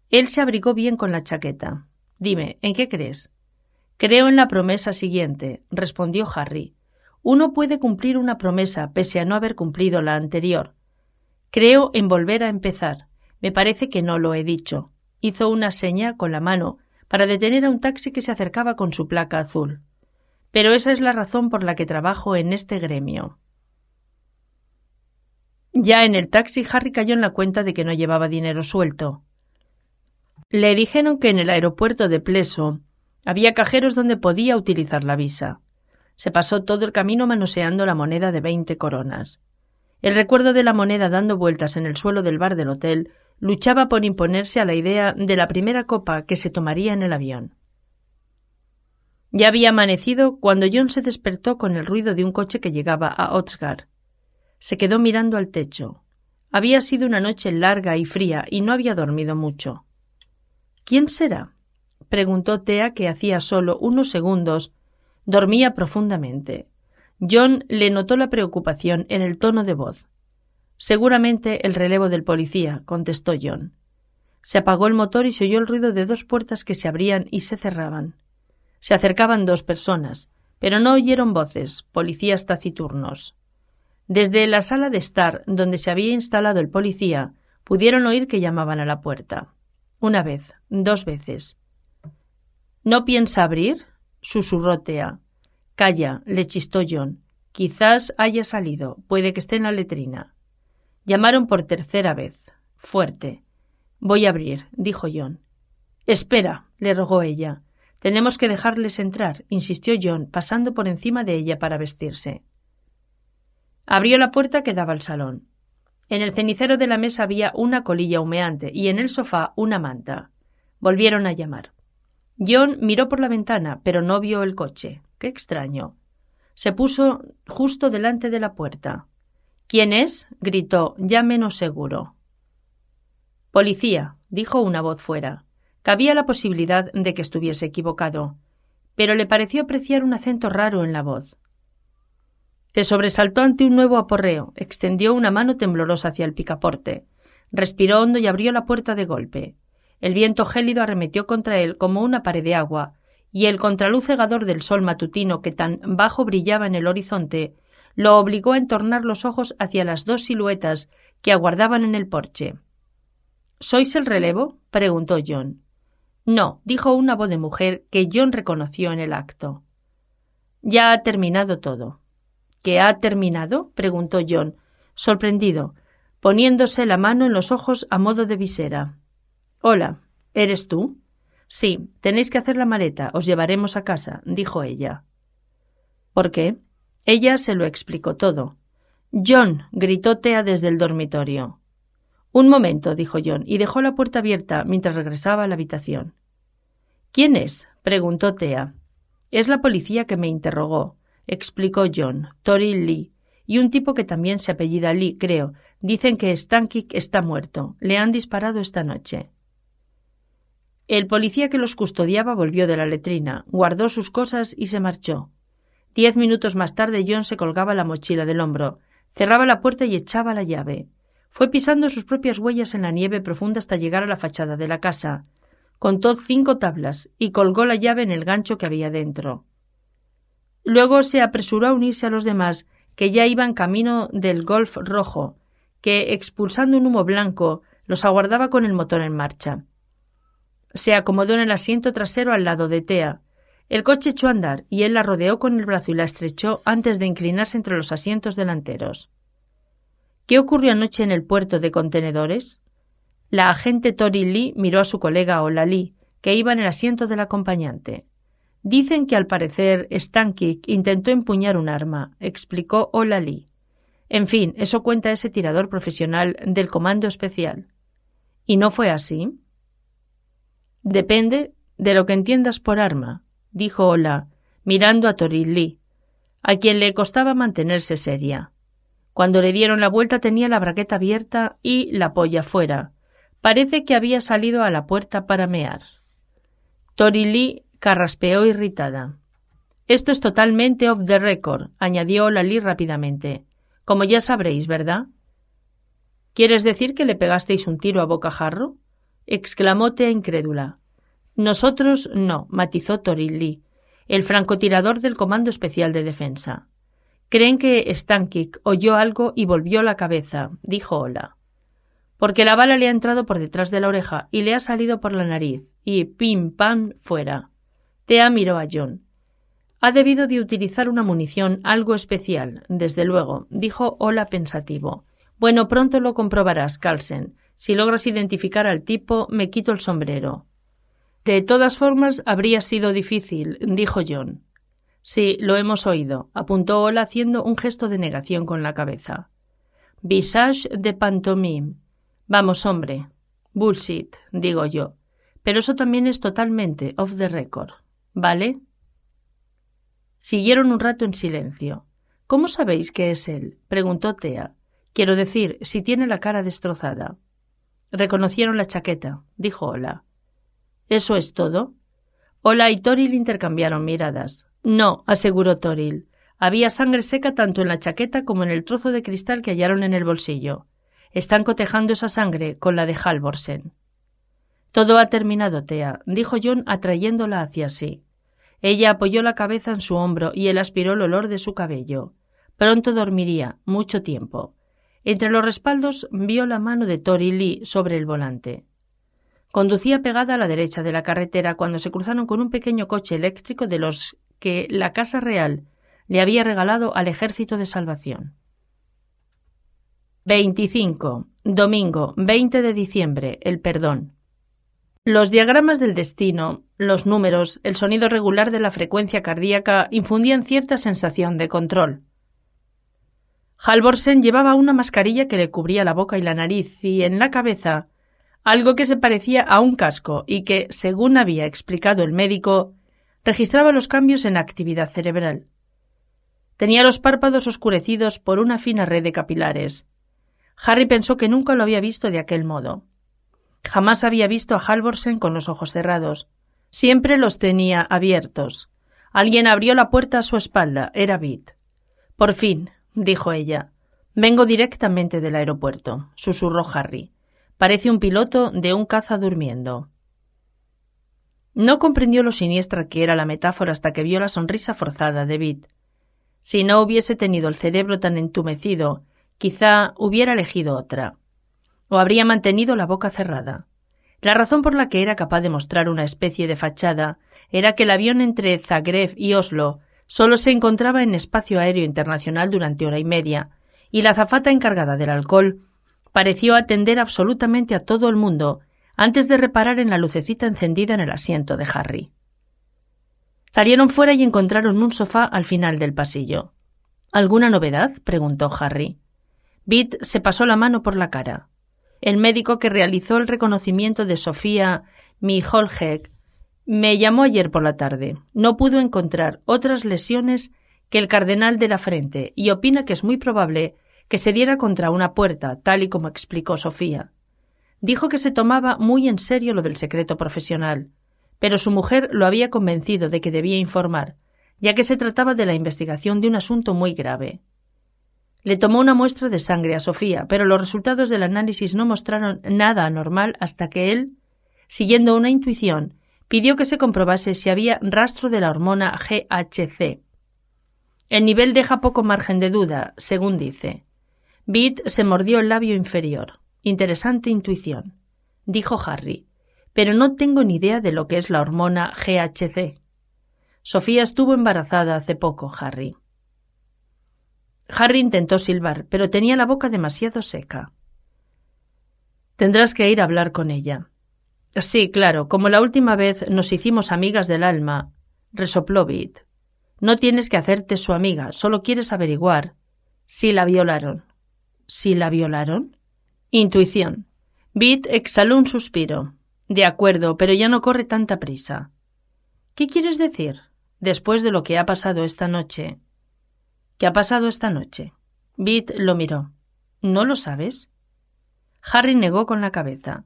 Él se abrigó bien con la chaqueta. Dime, ¿en qué crees? Creo en la promesa siguiente, respondió Harry. Uno puede cumplir una promesa pese a no haber cumplido la anterior. Creo en volver a empezar. Me parece que no lo he dicho. Hizo una seña con la mano para detener a un taxi que se acercaba con su placa azul. Pero esa es la razón por la que trabajo en este gremio. Ya en el taxi, Harry cayó en la cuenta de que no llevaba dinero suelto. Le dijeron que en el aeropuerto de Pleso había cajeros donde podía utilizar la visa. Se pasó todo el camino manoseando la moneda de veinte coronas. El recuerdo de la moneda dando vueltas en el suelo del bar del hotel luchaba por imponerse a la idea de la primera copa que se tomaría en el avión. Ya había amanecido cuando John se despertó con el ruido de un coche que llegaba a Otsgar. Se quedó mirando al techo. Había sido una noche larga y fría y no había dormido mucho. ¿Quién será? preguntó Tea, que hacía solo unos segundos dormía profundamente. John le notó la preocupación en el tono de voz. Seguramente el relevo del policía, contestó John. Se apagó el motor y se oyó el ruido de dos puertas que se abrían y se cerraban. Se acercaban dos personas, pero no oyeron voces, policías taciturnos. Desde la sala de estar, donde se había instalado el policía, pudieron oír que llamaban a la puerta. Una vez, dos veces. ¿No piensa abrir? susurró Tea. Calla, le chistó John. Quizás haya salido. Puede que esté en la letrina. Llamaron por tercera vez. Fuerte. Voy a abrir, dijo John. Espera, le rogó ella. Tenemos que dejarles entrar, insistió John, pasando por encima de ella para vestirse. Abrió la puerta que daba al salón. En el cenicero de la mesa había una colilla humeante y en el sofá una manta. Volvieron a llamar. John miró por la ventana, pero no vio el coche. Qué extraño. Se puso justo delante de la puerta. ¿Quién es? gritó, ya menos seguro. Policía, dijo una voz fuera. Cabía la posibilidad de que estuviese equivocado, pero le pareció apreciar un acento raro en la voz. Se sobresaltó ante un nuevo aporreo, extendió una mano temblorosa hacia el picaporte, respiró hondo y abrió la puerta de golpe. El viento gélido arremetió contra él como una pared de agua, y el contraluz cegador del sol matutino que tan bajo brillaba en el horizonte lo obligó a entornar los ojos hacia las dos siluetas que aguardaban en el porche. ¿Sois el relevo? preguntó John. No, dijo una voz de mujer que John reconoció en el acto. Ya ha terminado todo. ¿Qué ha terminado? preguntó John, sorprendido, poniéndose la mano en los ojos a modo de visera. Hola, ¿eres tú? Sí, tenéis que hacer la maleta, os llevaremos a casa, dijo ella. ¿Por qué? Ella se lo explicó todo. John, gritó Tea desde el dormitorio. Un momento, dijo John, y dejó la puerta abierta mientras regresaba a la habitación. ¿Quién es? preguntó Tea. Es la policía que me interrogó explicó John, Tori Lee, y un tipo que también se apellida Lee, creo. Dicen que Stankik está muerto. Le han disparado esta noche. El policía que los custodiaba volvió de la letrina, guardó sus cosas y se marchó. Diez minutos más tarde John se colgaba la mochila del hombro, cerraba la puerta y echaba la llave. Fue pisando sus propias huellas en la nieve profunda hasta llegar a la fachada de la casa. Contó cinco tablas y colgó la llave en el gancho que había dentro. Luego se apresuró a unirse a los demás, que ya iban camino del Golf rojo, que, expulsando un humo blanco, los aguardaba con el motor en marcha. Se acomodó en el asiento trasero al lado de Tea. El coche echó a andar y él la rodeó con el brazo y la estrechó antes de inclinarse entre los asientos delanteros. ¿Qué ocurrió anoche en el puerto de contenedores? La agente Tori Lee miró a su colega Ola que iba en el asiento del acompañante. Dicen que al parecer Stankik intentó empuñar un arma, explicó Olali. En fin, eso cuenta ese tirador profesional del Comando Especial. ¿Y no fue así? Depende de lo que entiendas por arma, dijo Ola, mirando a Toril Lee, a quien le costaba mantenerse seria. Cuando le dieron la vuelta tenía la braqueta abierta y la polla fuera. Parece que había salido a la puerta para mear. Lee carraspeó irritada. Esto es totalmente off the record, añadió Lali rápidamente. Como ya sabréis, ¿verdad? ¿Quieres decir que le pegasteis un tiro a bocajarro? exclamó Tea incrédula. Nosotros no, matizó Torilli, el francotirador del Comando Especial de Defensa. Creen que Stankik oyó algo y volvió la cabeza, dijo Ola. Porque la bala le ha entrado por detrás de la oreja y le ha salido por la nariz, y pim pam fuera. Tea miró a John. Ha debido de utilizar una munición algo especial, desde luego, dijo Ola pensativo. Bueno, pronto lo comprobarás, Carlsen. Si logras identificar al tipo, me quito el sombrero. De todas formas, habría sido difícil, dijo John. Sí, lo hemos oído, apuntó Ola haciendo un gesto de negación con la cabeza. Visage de pantomime. Vamos, hombre. Bullshit, digo yo. Pero eso también es totalmente off the record. ¿Vale? Siguieron un rato en silencio. ¿Cómo sabéis que es él? preguntó Tea. Quiero decir, si tiene la cara destrozada. Reconocieron la chaqueta, dijo Ola. ¿Eso es todo? Ola y Toril intercambiaron miradas. No, aseguró Toril. Había sangre seca tanto en la chaqueta como en el trozo de cristal que hallaron en el bolsillo. Están cotejando esa sangre con la de Halvorsen. Todo ha terminado, Tea, dijo John atrayéndola hacia sí. Ella apoyó la cabeza en su hombro y él aspiró el olor de su cabello. Pronto dormiría, mucho tiempo. Entre los respaldos vio la mano de Tori Lee sobre el volante. Conducía pegada a la derecha de la carretera cuando se cruzaron con un pequeño coche eléctrico de los que la Casa Real le había regalado al Ejército de Salvación. 25. Domingo 20 de diciembre. El perdón. Los diagramas del destino, los números, el sonido regular de la frecuencia cardíaca infundían cierta sensación de control. Halvorsen llevaba una mascarilla que le cubría la boca y la nariz y en la cabeza algo que se parecía a un casco y que, según había explicado el médico, registraba los cambios en actividad cerebral. Tenía los párpados oscurecidos por una fina red de capilares. Harry pensó que nunca lo había visto de aquel modo. Jamás había visto a Halvorsen con los ojos cerrados. Siempre los tenía abiertos. Alguien abrió la puerta a su espalda. Era Bit. Por fin, dijo ella. Vengo directamente del aeropuerto, susurró Harry. Parece un piloto de un caza durmiendo. No comprendió lo siniestra que era la metáfora hasta que vio la sonrisa forzada de Bit. Si no hubiese tenido el cerebro tan entumecido, quizá hubiera elegido otra o habría mantenido la boca cerrada. La razón por la que era capaz de mostrar una especie de fachada era que el avión entre Zagreb y Oslo solo se encontraba en espacio aéreo internacional durante hora y media, y la azafata encargada del alcohol pareció atender absolutamente a todo el mundo antes de reparar en la lucecita encendida en el asiento de Harry. Salieron fuera y encontraron un sofá al final del pasillo. ¿Alguna novedad? preguntó Harry. Bit se pasó la mano por la cara. El médico que realizó el reconocimiento de Sofía Miholhek me llamó ayer por la tarde. No pudo encontrar otras lesiones que el cardenal de la frente y opina que es muy probable que se diera contra una puerta, tal y como explicó Sofía. Dijo que se tomaba muy en serio lo del secreto profesional, pero su mujer lo había convencido de que debía informar, ya que se trataba de la investigación de un asunto muy grave. Le tomó una muestra de sangre a Sofía, pero los resultados del análisis no mostraron nada anormal hasta que él, siguiendo una intuición, pidió que se comprobase si había rastro de la hormona GHC. El nivel deja poco margen de duda, según dice. Bit se mordió el labio inferior. Interesante intuición, dijo Harry, pero no tengo ni idea de lo que es la hormona GHC. Sofía estuvo embarazada hace poco, Harry. Harry intentó silbar, pero tenía la boca demasiado seca. Tendrás que ir a hablar con ella. Sí, claro, como la última vez nos hicimos amigas del alma, resopló Bit. No tienes que hacerte su amiga, solo quieres averiguar si la violaron. ¿Si la violaron? Intuición. Bit exhaló un suspiro. De acuerdo, pero ya no corre tanta prisa. ¿Qué quieres decir? Después de lo que ha pasado esta noche, ¿Qué ha pasado esta noche? Bit lo miró. ¿No lo sabes? Harry negó con la cabeza.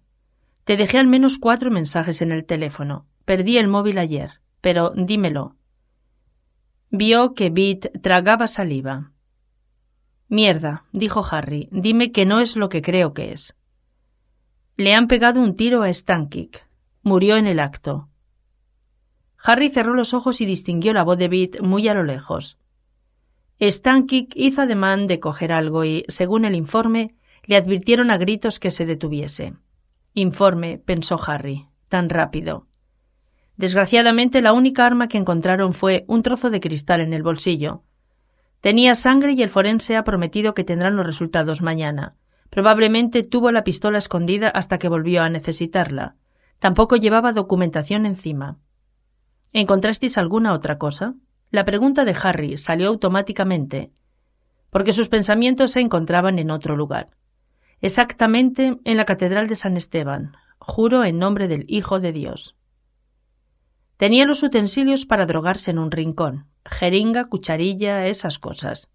Te dejé al menos cuatro mensajes en el teléfono. Perdí el móvil ayer, pero dímelo. Vio que Bit tragaba saliva. Mierda, dijo Harry, dime que no es lo que creo que es. Le han pegado un tiro a Stankik. Murió en el acto. Harry cerró los ojos y distinguió la voz de Bit muy a lo lejos. Stankik hizo ademán de coger algo y, según el informe, le advirtieron a gritos que se detuviese. Informe, pensó Harry, tan rápido. Desgraciadamente, la única arma que encontraron fue un trozo de cristal en el bolsillo. Tenía sangre y el forense ha prometido que tendrán los resultados mañana. Probablemente tuvo la pistola escondida hasta que volvió a necesitarla. Tampoco llevaba documentación encima. ¿Encontrasteis alguna otra cosa? La pregunta de Harry salió automáticamente, porque sus pensamientos se encontraban en otro lugar, exactamente en la Catedral de San Esteban, juro en nombre del Hijo de Dios. Tenía los utensilios para drogarse en un rincón, jeringa, cucharilla, esas cosas.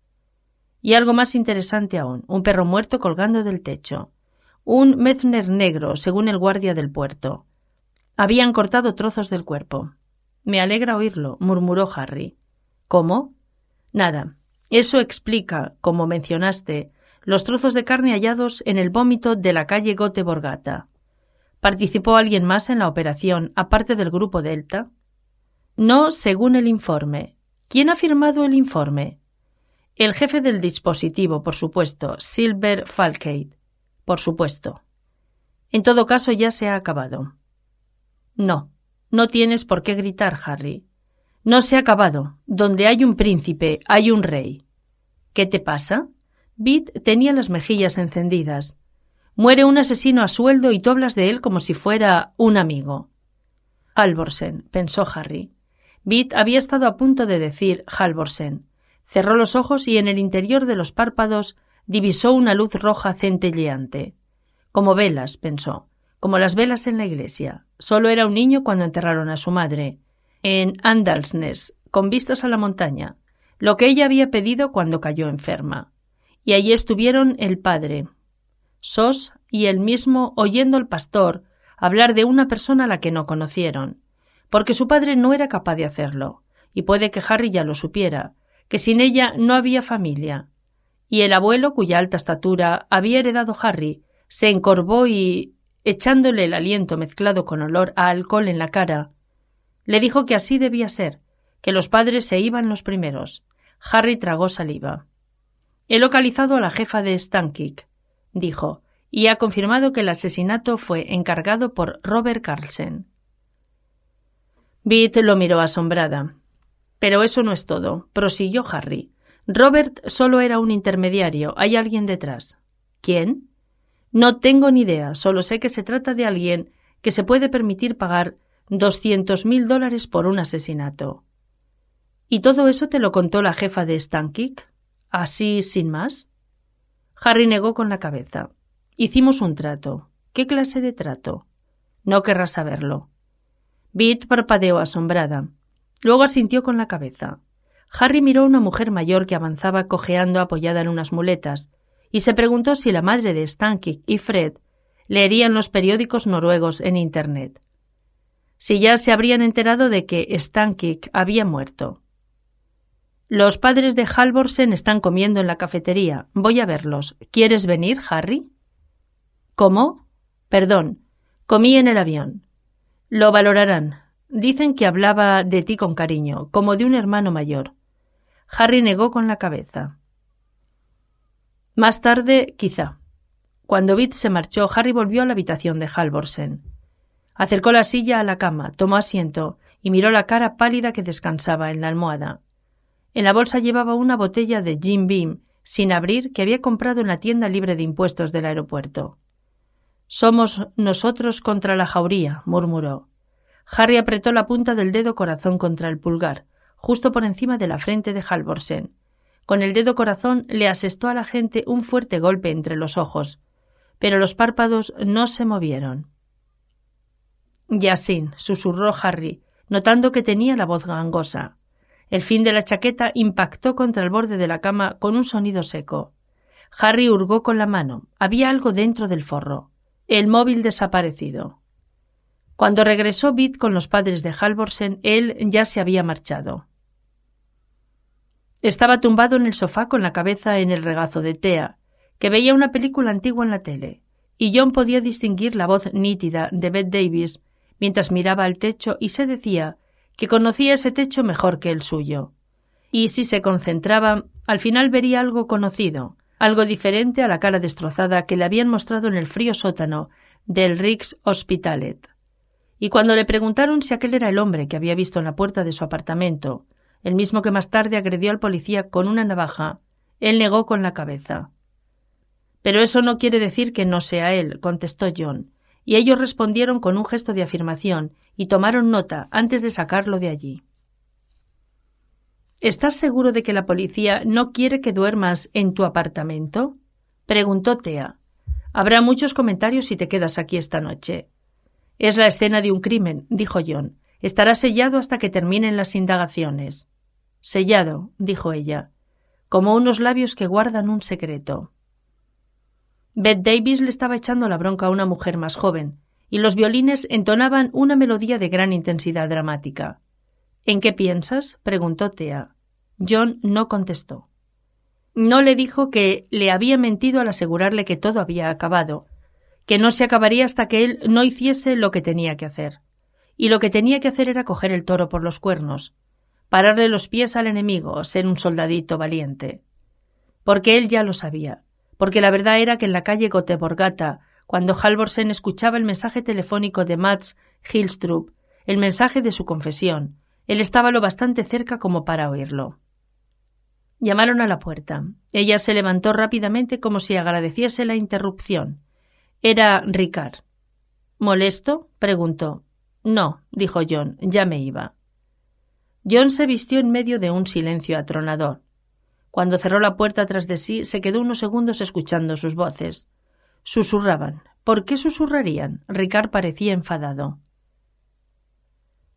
Y algo más interesante aún, un perro muerto colgando del techo, un mezner negro, según el guardia del puerto. Habían cortado trozos del cuerpo. Me alegra oírlo, murmuró Harry. ¿Cómo? Nada. Eso explica, como mencionaste, los trozos de carne hallados en el vómito de la calle Gote Borgata. ¿Participó alguien más en la operación, aparte del grupo Delta? No, según el informe. ¿Quién ha firmado el informe? El jefe del dispositivo, por supuesto, Silver Falcade. Por supuesto. En todo caso, ya se ha acabado. No, no tienes por qué gritar, Harry. No se ha acabado. Donde hay un príncipe, hay un rey. ¿Qué te pasa? Beat tenía las mejillas encendidas. Muere un asesino a sueldo y tú hablas de él como si fuera un amigo. Halvorsen, pensó Harry. Beat había estado a punto de decir Halvorsen. Cerró los ojos y en el interior de los párpados divisó una luz roja centelleante. Como velas, pensó, como las velas en la iglesia. Solo era un niño cuando enterraron a su madre, en Andalsnes, con vistas a la montaña, lo que ella había pedido cuando cayó enferma. Y allí estuvieron el padre, Sos y él mismo oyendo al pastor hablar de una persona a la que no conocieron, porque su padre no era capaz de hacerlo, y puede que Harry ya lo supiera, que sin ella no había familia. Y el abuelo, cuya alta estatura había heredado Harry, se encorvó y, echándole el aliento mezclado con olor a alcohol en la cara, le dijo que así debía ser, que los padres se iban los primeros. Harry tragó saliva. He localizado a la jefa de Stankic, dijo, y ha confirmado que el asesinato fue encargado por Robert Carlsen. Beat lo miró asombrada. Pero eso no es todo, prosiguió Harry. Robert solo era un intermediario, hay alguien detrás. ¿Quién? No tengo ni idea, solo sé que se trata de alguien que se puede permitir pagar doscientos mil dólares por un asesinato. ¿Y todo eso te lo contó la jefa de Stankic? ¿Así sin más? Harry negó con la cabeza. Hicimos un trato. ¿Qué clase de trato? No querrás saberlo. Beat parpadeó asombrada. Luego asintió con la cabeza. Harry miró a una mujer mayor que avanzaba cojeando apoyada en unas muletas, y se preguntó si la madre de Stankic y Fred leerían los periódicos noruegos en Internet. Si ya se habrían enterado de que Stankic había muerto. Los padres de Halvorsen están comiendo en la cafetería. Voy a verlos. ¿Quieres venir, Harry? ¿Cómo? Perdón. Comí en el avión. Lo valorarán. Dicen que hablaba de ti con cariño, como de un hermano mayor. Harry negó con la cabeza. Más tarde, quizá. Cuando Bit se marchó, Harry volvió a la habitación de Halvorsen. Acercó la silla a la cama, tomó asiento y miró la cara pálida que descansaba en la almohada. En la bolsa llevaba una botella de Jim Beam, sin abrir, que había comprado en la tienda libre de impuestos del aeropuerto. Somos nosotros contra la jauría, murmuró. Harry apretó la punta del dedo corazón contra el pulgar, justo por encima de la frente de Halvorsen. Con el dedo corazón le asestó a la gente un fuerte golpe entre los ojos, pero los párpados no se movieron. Yasin, susurró Harry, notando que tenía la voz gangosa. El fin de la chaqueta impactó contra el borde de la cama con un sonido seco. Harry hurgó con la mano. Había algo dentro del forro. El móvil desaparecido. Cuando regresó Bit con los padres de Halvorsen, él ya se había marchado. Estaba tumbado en el sofá con la cabeza en el regazo de Thea, que veía una película antigua en la tele, y John podía distinguir la voz nítida de Beth Davis mientras miraba al techo y se decía que conocía ese techo mejor que el suyo. Y si se concentraba, al final vería algo conocido, algo diferente a la cara destrozada que le habían mostrado en el frío sótano del Rix Hospitalet. Y cuando le preguntaron si aquel era el hombre que había visto en la puerta de su apartamento, el mismo que más tarde agredió al policía con una navaja, él negó con la cabeza. Pero eso no quiere decir que no sea él, contestó John, y ellos respondieron con un gesto de afirmación y tomaron nota antes de sacarlo de allí. ¿Estás seguro de que la policía no quiere que duermas en tu apartamento? preguntó Tea. Habrá muchos comentarios si te quedas aquí esta noche. Es la escena de un crimen, dijo John. Estará sellado hasta que terminen las indagaciones. Sellado, dijo ella, como unos labios que guardan un secreto. Beth Davis le estaba echando la bronca a una mujer más joven, y los violines entonaban una melodía de gran intensidad dramática. ¿En qué piensas? preguntó Thea. John no contestó. No le dijo que le había mentido al asegurarle que todo había acabado, que no se acabaría hasta que él no hiciese lo que tenía que hacer. Y lo que tenía que hacer era coger el toro por los cuernos, pararle los pies al enemigo, ser un soldadito valiente. Porque él ya lo sabía, porque la verdad era que en la calle Goteborgata cuando Halvorsen escuchaba el mensaje telefónico de Mats Hilstrup, el mensaje de su confesión. Él estaba lo bastante cerca como para oírlo. Llamaron a la puerta. Ella se levantó rápidamente como si agradeciese la interrupción. Era Ricard. ¿Molesto? preguntó. No, dijo John, ya me iba. John se vistió en medio de un silencio atronador. Cuando cerró la puerta tras de sí, se quedó unos segundos escuchando sus voces. Susurraban. ¿Por qué susurrarían? Ricard parecía enfadado.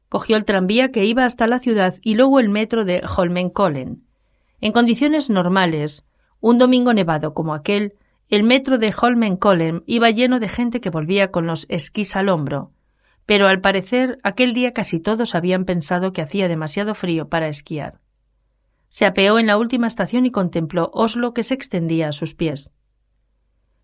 Cogió el tranvía que iba hasta la ciudad y luego el metro de Holmenkollen. En condiciones normales, un domingo nevado como aquel, el metro de Holmenkollen iba lleno de gente que volvía con los esquís al hombro, pero al parecer aquel día casi todos habían pensado que hacía demasiado frío para esquiar. Se apeó en la última estación y contempló Oslo que se extendía a sus pies.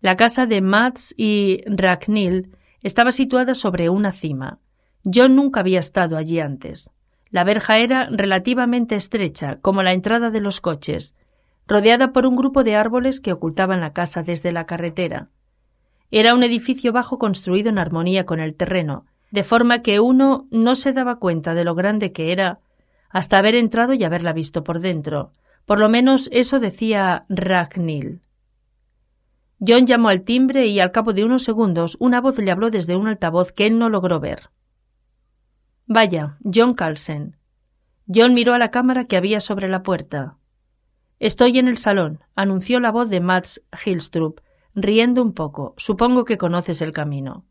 La casa de Mats y Ragnhild estaba situada sobre una cima. John nunca había estado allí antes. La verja era relativamente estrecha, como la entrada de los coches, rodeada por un grupo de árboles que ocultaban la casa desde la carretera. Era un edificio bajo construido en armonía con el terreno, de forma que uno no se daba cuenta de lo grande que era hasta haber entrado y haberla visto por dentro. Por lo menos eso decía Ragnhild. John llamó al timbre y al cabo de unos segundos una voz le habló desde un altavoz que él no logró ver. Vaya, John Carlsen. John miró a la cámara que había sobre la puerta. Estoy en el salón, anunció la voz de Mats Hilstrup, riendo un poco. Supongo que conoces el camino.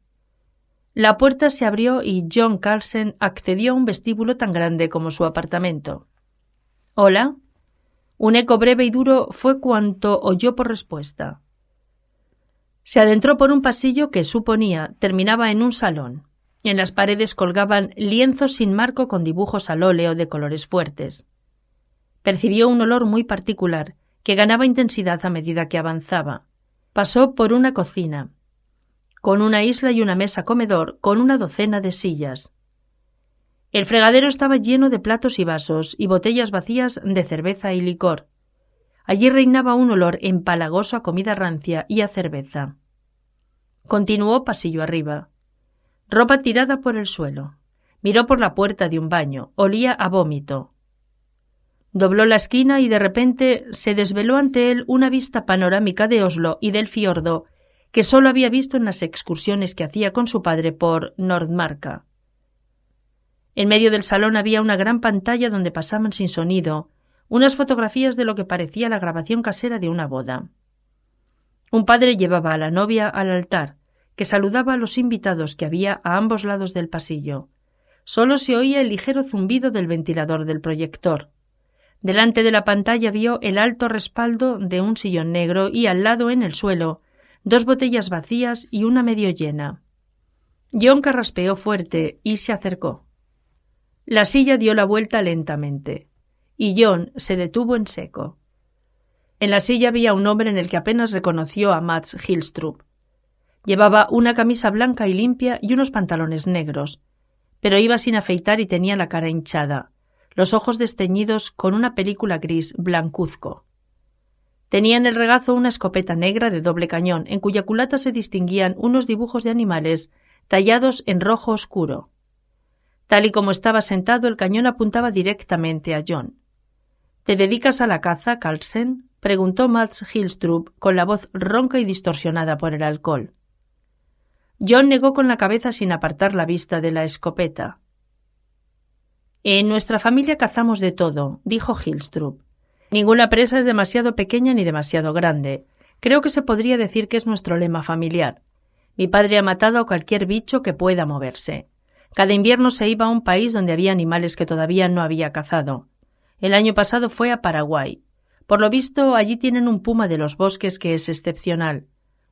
La puerta se abrió y John Carlsen accedió a un vestíbulo tan grande como su apartamento. Hola. Un eco breve y duro fue cuanto oyó por respuesta. Se adentró por un pasillo que suponía terminaba en un salón. En las paredes colgaban lienzos sin marco con dibujos al óleo de colores fuertes. Percibió un olor muy particular, que ganaba intensidad a medida que avanzaba. Pasó por una cocina, con una isla y una mesa comedor, con una docena de sillas. El fregadero estaba lleno de platos y vasos y botellas vacías de cerveza y licor. Allí reinaba un olor empalagoso a comida rancia y a cerveza. Continuó pasillo arriba. Ropa tirada por el suelo. Miró por la puerta de un baño. Olía a vómito. Dobló la esquina y de repente se desveló ante él una vista panorámica de Oslo y del fiordo que sólo había visto en las excursiones que hacía con su padre por Nordmarka. En medio del salón había una gran pantalla donde pasaban sin sonido unas fotografías de lo que parecía la grabación casera de una boda. Un padre llevaba a la novia al altar, que saludaba a los invitados que había a ambos lados del pasillo. Solo se oía el ligero zumbido del ventilador del proyector. Delante de la pantalla vio el alto respaldo de un sillón negro y al lado en el suelo dos botellas vacías y una medio llena. John carraspeó fuerte y se acercó. La silla dio la vuelta lentamente, y John se detuvo en seco. En la silla había un hombre en el que apenas reconoció a Mats Hilstrup. Llevaba una camisa blanca y limpia y unos pantalones negros, pero iba sin afeitar y tenía la cara hinchada, los ojos desteñidos con una película gris blancuzco. Tenía en el regazo una escopeta negra de doble cañón, en cuya culata se distinguían unos dibujos de animales tallados en rojo oscuro. Tal y como estaba sentado, el cañón apuntaba directamente a John. ¿Te dedicas a la caza, Carlsen? preguntó Mats Hilstrup con la voz ronca y distorsionada por el alcohol. John negó con la cabeza sin apartar la vista de la escopeta. En nuestra familia cazamos de todo, dijo Hilstrup. Ninguna presa es demasiado pequeña ni demasiado grande. Creo que se podría decir que es nuestro lema familiar. Mi padre ha matado a cualquier bicho que pueda moverse. Cada invierno se iba a un país donde había animales que todavía no había cazado. El año pasado fue a Paraguay. Por lo visto, allí tienen un puma de los bosques que es excepcional.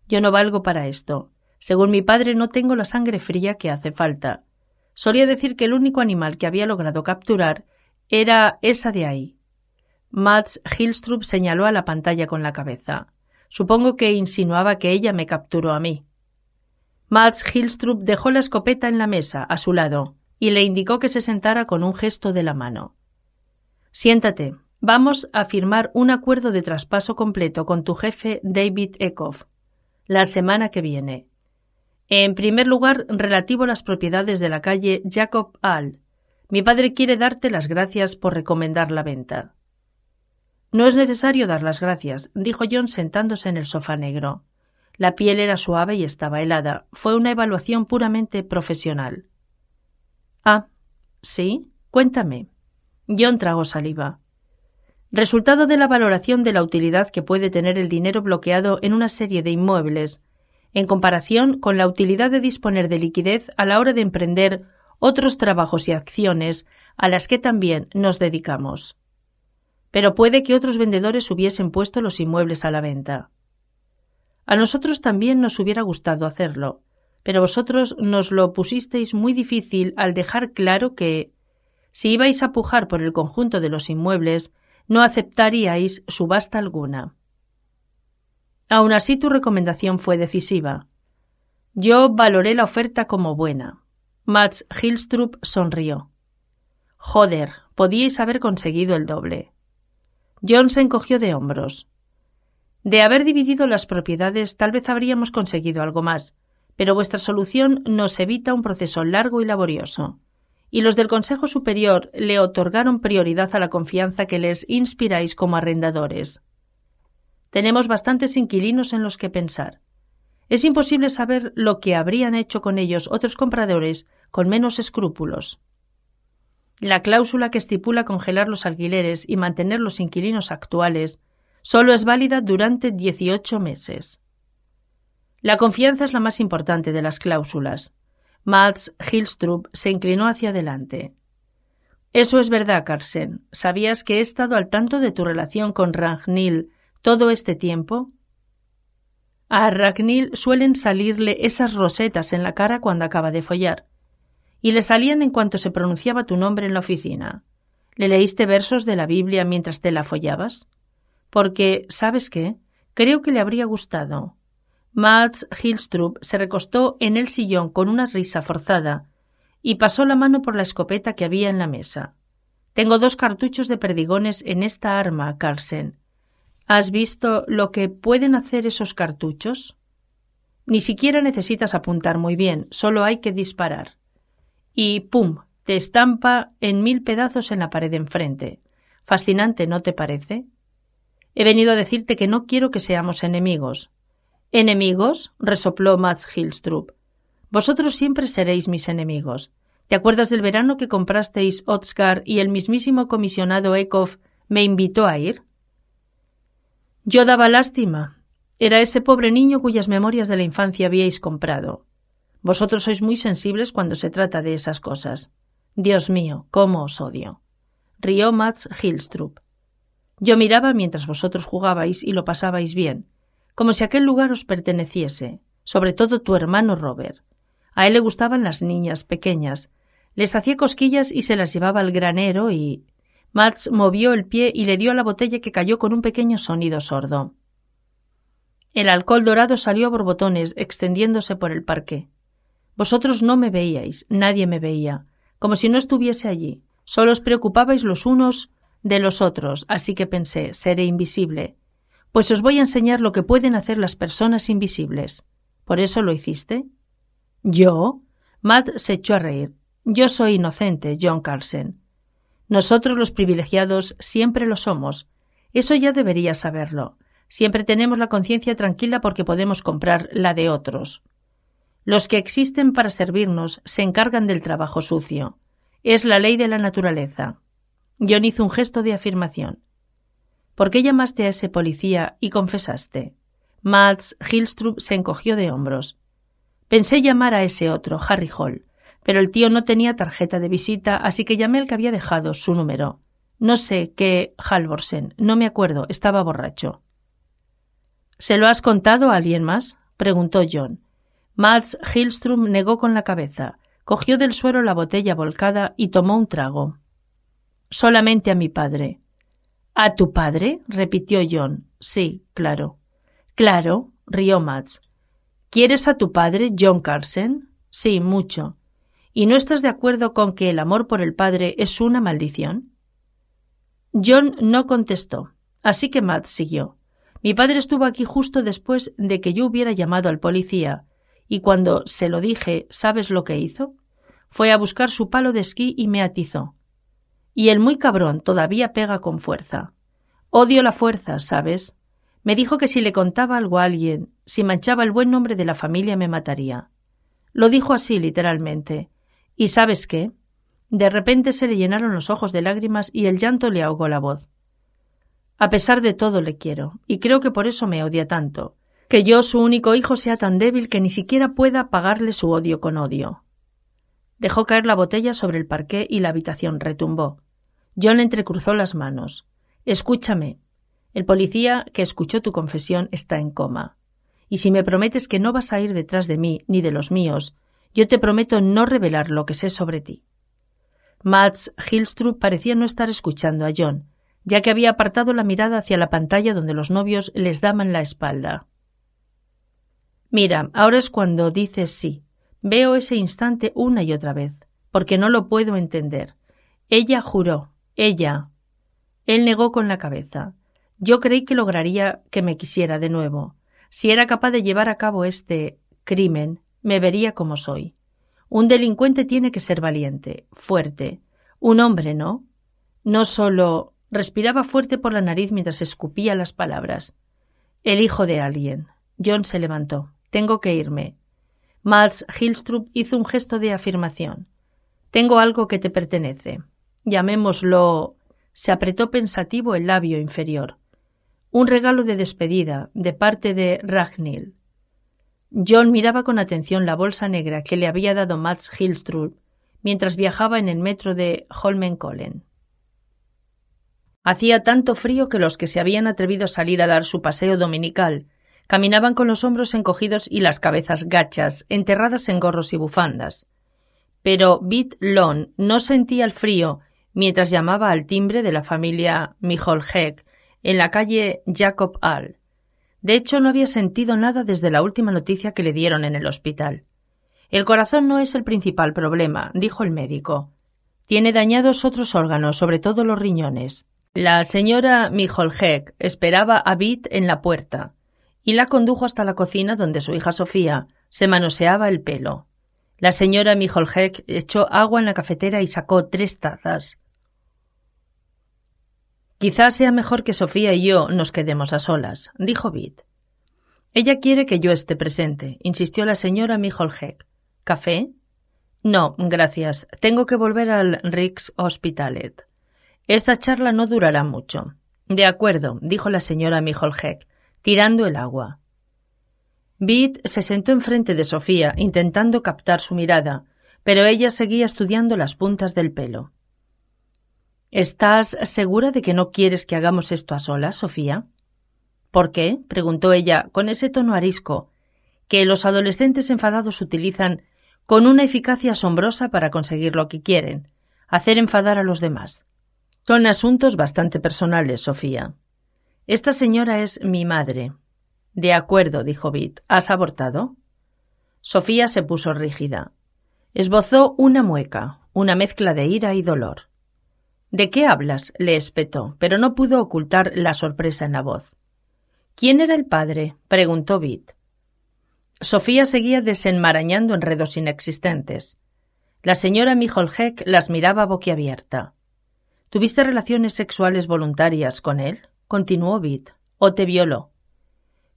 Yo no valgo para esto. Según mi padre, no tengo la sangre fría que hace falta. Solía decir que el único animal que había logrado capturar era esa de ahí. Mats Hilstrup señaló a la pantalla con la cabeza. Supongo que insinuaba que ella me capturó a mí. Mats Hilstrup dejó la escopeta en la mesa, a su lado, y le indicó que se sentara con un gesto de la mano. Siéntate. Vamos a firmar un acuerdo de traspaso completo con tu jefe David Eckhoff la semana que viene. En primer lugar, relativo a las propiedades de la calle Jacob Hall. Mi padre quiere darte las gracias por recomendar la venta. No es necesario dar las gracias, dijo John sentándose en el sofá negro. La piel era suave y estaba helada. Fue una evaluación puramente profesional. Ah, sí. Cuéntame. John tragó saliva. Resultado de la valoración de la utilidad que puede tener el dinero bloqueado en una serie de inmuebles, en comparación con la utilidad de disponer de liquidez a la hora de emprender otros trabajos y acciones a las que también nos dedicamos. Pero puede que otros vendedores hubiesen puesto los inmuebles a la venta. A nosotros también nos hubiera gustado hacerlo, pero vosotros nos lo pusisteis muy difícil al dejar claro que, si ibais a pujar por el conjunto de los inmuebles, no aceptaríais subasta alguna. Aun así tu recomendación fue decisiva. Yo valoré la oferta como buena. Mats Hilstrup sonrió. Joder, podíais haber conseguido el doble. John se encogió de hombros. De haber dividido las propiedades, tal vez habríamos conseguido algo más, pero vuestra solución nos evita un proceso largo y laborioso y los del Consejo Superior le otorgaron prioridad a la confianza que les inspiráis como arrendadores. Tenemos bastantes inquilinos en los que pensar. Es imposible saber lo que habrían hecho con ellos otros compradores con menos escrúpulos. La cláusula que estipula congelar los alquileres y mantener los inquilinos actuales solo es válida durante 18 meses. La confianza es la más importante de las cláusulas. Mats Hilstrup se inclinó hacia adelante. Eso es verdad, Carsen. ¿Sabías que he estado al tanto de tu relación con Ragnil todo este tiempo? A Ragnil suelen salirle esas rosetas en la cara cuando acaba de follar. Y le salían en cuanto se pronunciaba tu nombre en la oficina. ¿Le leíste versos de la Biblia mientras te la follabas? Porque, ¿sabes qué? Creo que le habría gustado. Mats Hilstrup se recostó en el sillón con una risa forzada y pasó la mano por la escopeta que había en la mesa. Tengo dos cartuchos de perdigones en esta arma, Carlsen. ¿Has visto lo que pueden hacer esos cartuchos? Ni siquiera necesitas apuntar muy bien, solo hay que disparar. Y ¡pum! te estampa en mil pedazos en la pared enfrente. Fascinante, ¿no te parece? He venido a decirte que no quiero que seamos enemigos. ¿Enemigos? resopló Mats Hilstrup. Vosotros siempre seréis mis enemigos. ¿Te acuerdas del verano que comprasteis Otskar y el mismísimo comisionado Ekov me invitó a ir? Yo daba lástima. Era ese pobre niño cuyas memorias de la infancia habíais comprado. Vosotros sois muy sensibles cuando se trata de esas cosas. Dios mío, cómo os odio. Rió Mats Hilstrup. Yo miraba mientras vosotros jugabais y lo pasabais bien, como si aquel lugar os perteneciese, sobre todo tu hermano Robert. A él le gustaban las niñas pequeñas, les hacía cosquillas y se las llevaba al granero y. Mats movió el pie y le dio a la botella que cayó con un pequeño sonido sordo. El alcohol dorado salió a borbotones, extendiéndose por el parque. Vosotros no me veíais, nadie me veía, como si no estuviese allí. Solo os preocupabais los unos de los otros, así que pensé, seré invisible. Pues os voy a enseñar lo que pueden hacer las personas invisibles. ¿Por eso lo hiciste? ¿Yo? Matt se echó a reír. Yo soy inocente, John Carlsen. Nosotros los privilegiados siempre lo somos. Eso ya deberías saberlo. Siempre tenemos la conciencia tranquila porque podemos comprar la de otros. Los que existen para servirnos se encargan del trabajo sucio. Es la ley de la naturaleza. John hizo un gesto de afirmación. ¿Por qué llamaste a ese policía y confesaste? Mats Hilstrup se encogió de hombros. Pensé llamar a ese otro, Harry Hall, pero el tío no tenía tarjeta de visita, así que llamé al que había dejado su número. No sé qué Halvorsen, no me acuerdo, estaba borracho. ¿Se lo has contado a alguien más? preguntó John. Mats Hilstrum negó con la cabeza, cogió del suelo la botella volcada y tomó un trago. Solamente a mi padre. ¿A tu padre? repitió John. Sí, claro. Claro, rió Mats. ¿Quieres a tu padre, John Carson? Sí, mucho. ¿Y no estás de acuerdo con que el amor por el padre es una maldición? John no contestó, así que Matt siguió. Mi padre estuvo aquí justo después de que yo hubiera llamado al policía, y cuando se lo dije, ¿sabes lo que hizo? Fue a buscar su palo de esquí y me atizó y el muy cabrón todavía pega con fuerza. Odio la fuerza, ¿sabes? Me dijo que si le contaba algo a alguien, si manchaba el buen nombre de la familia, me mataría. Lo dijo así, literalmente. ¿Y sabes qué? De repente se le llenaron los ojos de lágrimas y el llanto le ahogó la voz. A pesar de todo le quiero, y creo que por eso me odia tanto, que yo, su único hijo, sea tan débil que ni siquiera pueda pagarle su odio con odio. Dejó caer la botella sobre el parqué y la habitación retumbó. John entrecruzó las manos. Escúchame. El policía que escuchó tu confesión está en coma. Y si me prometes que no vas a ir detrás de mí ni de los míos, yo te prometo no revelar lo que sé sobre ti. Mats Hilstrup parecía no estar escuchando a John, ya que había apartado la mirada hacia la pantalla donde los novios les daban la espalda. Mira, ahora es cuando dices sí, Veo ese instante una y otra vez, porque no lo puedo entender. Ella juró, ella. Él negó con la cabeza. Yo creí que lograría que me quisiera de nuevo. Si era capaz de llevar a cabo este crimen, me vería como soy. Un delincuente tiene que ser valiente, fuerte. Un hombre, ¿no? No solo respiraba fuerte por la nariz mientras escupía las palabras. El hijo de alguien. John se levantó. Tengo que irme. Mads Hilstrup hizo un gesto de afirmación. Tengo algo que te pertenece. Llamémoslo. Se apretó pensativo el labio inferior. Un regalo de despedida, de parte de Ragnhild. John miraba con atención la bolsa negra que le había dado Mads Hilstrup mientras viajaba en el metro de Holmenkollen. Hacía tanto frío que los que se habían atrevido a salir a dar su paseo dominical Caminaban con los hombros encogidos y las cabezas gachas, enterradas en gorros y bufandas. Pero Bit Lon no sentía el frío mientras llamaba al timbre de la familia Mijolhek en la calle Jacob All. De hecho, no había sentido nada desde la última noticia que le dieron en el hospital. El corazón no es el principal problema, dijo el médico. Tiene dañados otros órganos, sobre todo los riñones. La señora Mijolhek esperaba a Bit en la puerta y la condujo hasta la cocina donde su hija Sofía se manoseaba el pelo. La señora Mijolhek echó agua en la cafetera y sacó tres tazas. Quizás sea mejor que Sofía y yo nos quedemos a solas, dijo Bit. Ella quiere que yo esté presente, insistió la señora Mijolhek. ¿Café? No, gracias. Tengo que volver al Rix Hospitalet. Esta charla no durará mucho. De acuerdo, dijo la señora Mijolhek tirando el agua. Beat se sentó enfrente de Sofía, intentando captar su mirada, pero ella seguía estudiando las puntas del pelo. ¿Estás segura de que no quieres que hagamos esto a solas, Sofía? ¿Por qué? preguntó ella con ese tono arisco que los adolescentes enfadados utilizan con una eficacia asombrosa para conseguir lo que quieren, hacer enfadar a los demás. Son asuntos bastante personales, Sofía. Esta señora es mi madre. De acuerdo, dijo Bit. ¿Has abortado? Sofía se puso rígida. Esbozó una mueca, una mezcla de ira y dolor. ¿De qué hablas? le espetó, pero no pudo ocultar la sorpresa en la voz. ¿Quién era el padre? preguntó Bit. Sofía seguía desenmarañando enredos inexistentes. La señora Mijolhek las miraba boquiabierta. ¿Tuviste relaciones sexuales voluntarias con él? Continuó Bit, o te violó.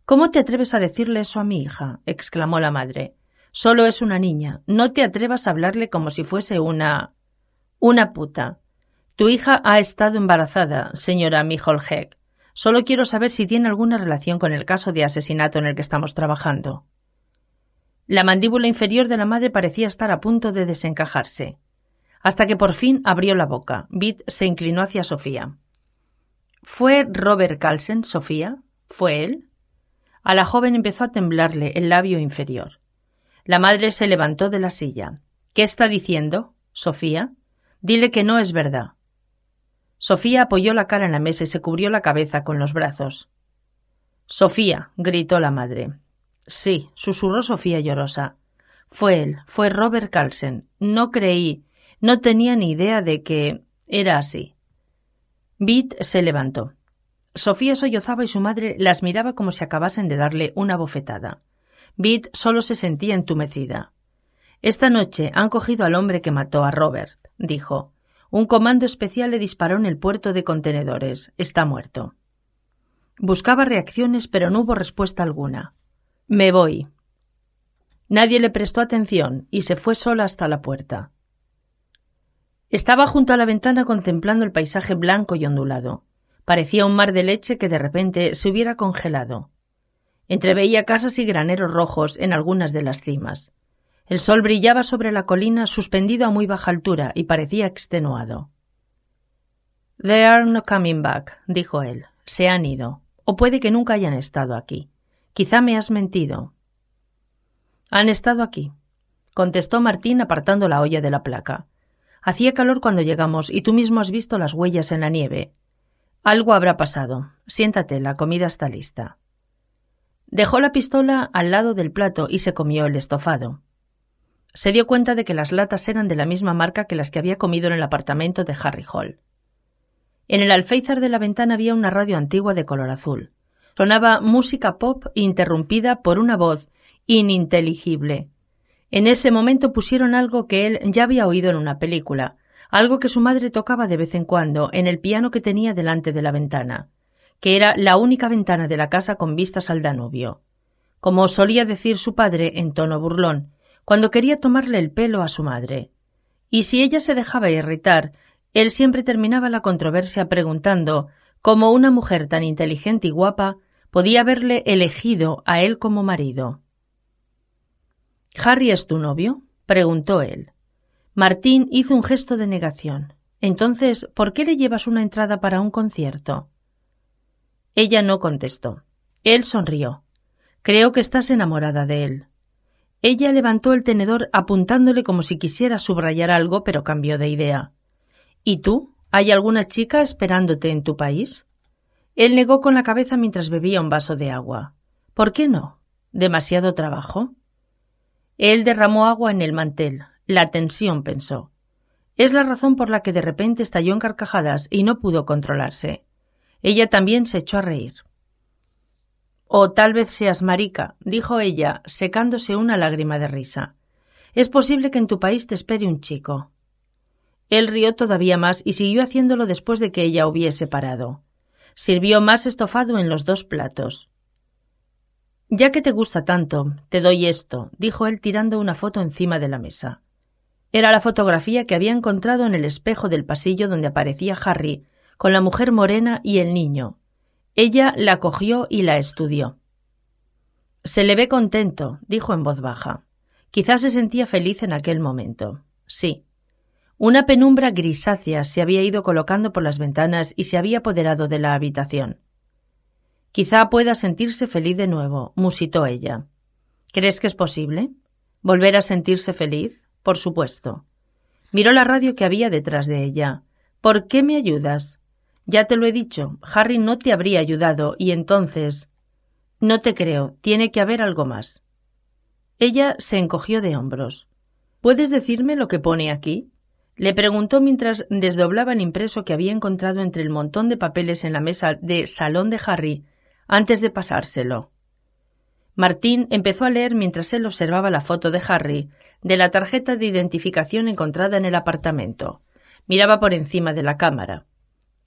¿Cómo te atreves a decirle eso a mi hija? exclamó la madre. Solo es una niña. No te atrevas a hablarle como si fuese una. una puta. Tu hija ha estado embarazada, señora Mijolhek. Solo quiero saber si tiene alguna relación con el caso de asesinato en el que estamos trabajando. La mandíbula inferior de la madre parecía estar a punto de desencajarse. Hasta que por fin abrió la boca. Bit se inclinó hacia Sofía. ¿Fue Robert Carlsen, Sofía? ¿Fue él? A la joven empezó a temblarle el labio inferior. La madre se levantó de la silla. ¿Qué está diciendo? Sofía. Dile que no es verdad. Sofía apoyó la cara en la mesa y se cubrió la cabeza con los brazos. Sofía, gritó la madre. Sí, susurró Sofía llorosa. Fue él, fue Robert Carlsen. No creí, no tenía ni idea de que era así. Bit se levantó. Sofía sollozaba y su madre las miraba como si acabasen de darle una bofetada. Bit solo se sentía entumecida. Esta noche han cogido al hombre que mató a Robert, dijo. Un comando especial le disparó en el puerto de contenedores. Está muerto. Buscaba reacciones, pero no hubo respuesta alguna. Me voy. Nadie le prestó atención y se fue sola hasta la puerta. Estaba junto a la ventana contemplando el paisaje blanco y ondulado. Parecía un mar de leche que de repente se hubiera congelado. Entreveía casas y graneros rojos en algunas de las cimas. El sol brillaba sobre la colina suspendido a muy baja altura y parecía extenuado. They are no coming back, dijo él. Se han ido. O puede que nunca hayan estado aquí. Quizá me has mentido. Han estado aquí, contestó Martín apartando la olla de la placa. Hacía calor cuando llegamos y tú mismo has visto las huellas en la nieve. Algo habrá pasado. Siéntate, la comida está lista. Dejó la pistola al lado del plato y se comió el estofado. Se dio cuenta de que las latas eran de la misma marca que las que había comido en el apartamento de Harry Hall. En el alféizar de la ventana había una radio antigua de color azul. Sonaba música pop interrumpida por una voz ininteligible. En ese momento pusieron algo que él ya había oído en una película, algo que su madre tocaba de vez en cuando en el piano que tenía delante de la ventana, que era la única ventana de la casa con vistas al Danubio. Como solía decir su padre en tono burlón, cuando quería tomarle el pelo a su madre. Y si ella se dejaba irritar, él siempre terminaba la controversia preguntando cómo una mujer tan inteligente y guapa podía haberle elegido a él como marido. ¿Harry es tu novio? preguntó él. Martín hizo un gesto de negación. Entonces, ¿por qué le llevas una entrada para un concierto? Ella no contestó. Él sonrió. Creo que estás enamorada de él. Ella levantó el tenedor apuntándole como si quisiera subrayar algo, pero cambió de idea. ¿Y tú? ¿Hay alguna chica esperándote en tu país? Él negó con la cabeza mientras bebía un vaso de agua. ¿Por qué no? ¿Demasiado trabajo? Él derramó agua en el mantel. La tensión, pensó. Es la razón por la que de repente estalló en carcajadas y no pudo controlarse. Ella también se echó a reír. O tal vez seas marica, dijo ella, secándose una lágrima de risa. Es posible que en tu país te espere un chico. Él rió todavía más y siguió haciéndolo después de que ella hubiese parado. Sirvió más estofado en los dos platos. Ya que te gusta tanto, te doy esto, dijo él tirando una foto encima de la mesa. Era la fotografía que había encontrado en el espejo del pasillo donde aparecía Harry, con la mujer morena y el niño. Ella la cogió y la estudió. Se le ve contento, dijo en voz baja. Quizás se sentía feliz en aquel momento. Sí, una penumbra grisácea se había ido colocando por las ventanas y se había apoderado de la habitación. Quizá pueda sentirse feliz de nuevo, musitó ella. ¿Crees que es posible? ¿Volver a sentirse feliz? Por supuesto. Miró la radio que había detrás de ella. ¿Por qué me ayudas? Ya te lo he dicho, Harry no te habría ayudado y entonces. No te creo, tiene que haber algo más. Ella se encogió de hombros. ¿Puedes decirme lo que pone aquí? Le preguntó mientras desdoblaba el impreso que había encontrado entre el montón de papeles en la mesa de salón de Harry antes de pasárselo. Martín empezó a leer mientras él observaba la foto de Harry de la tarjeta de identificación encontrada en el apartamento. Miraba por encima de la cámara.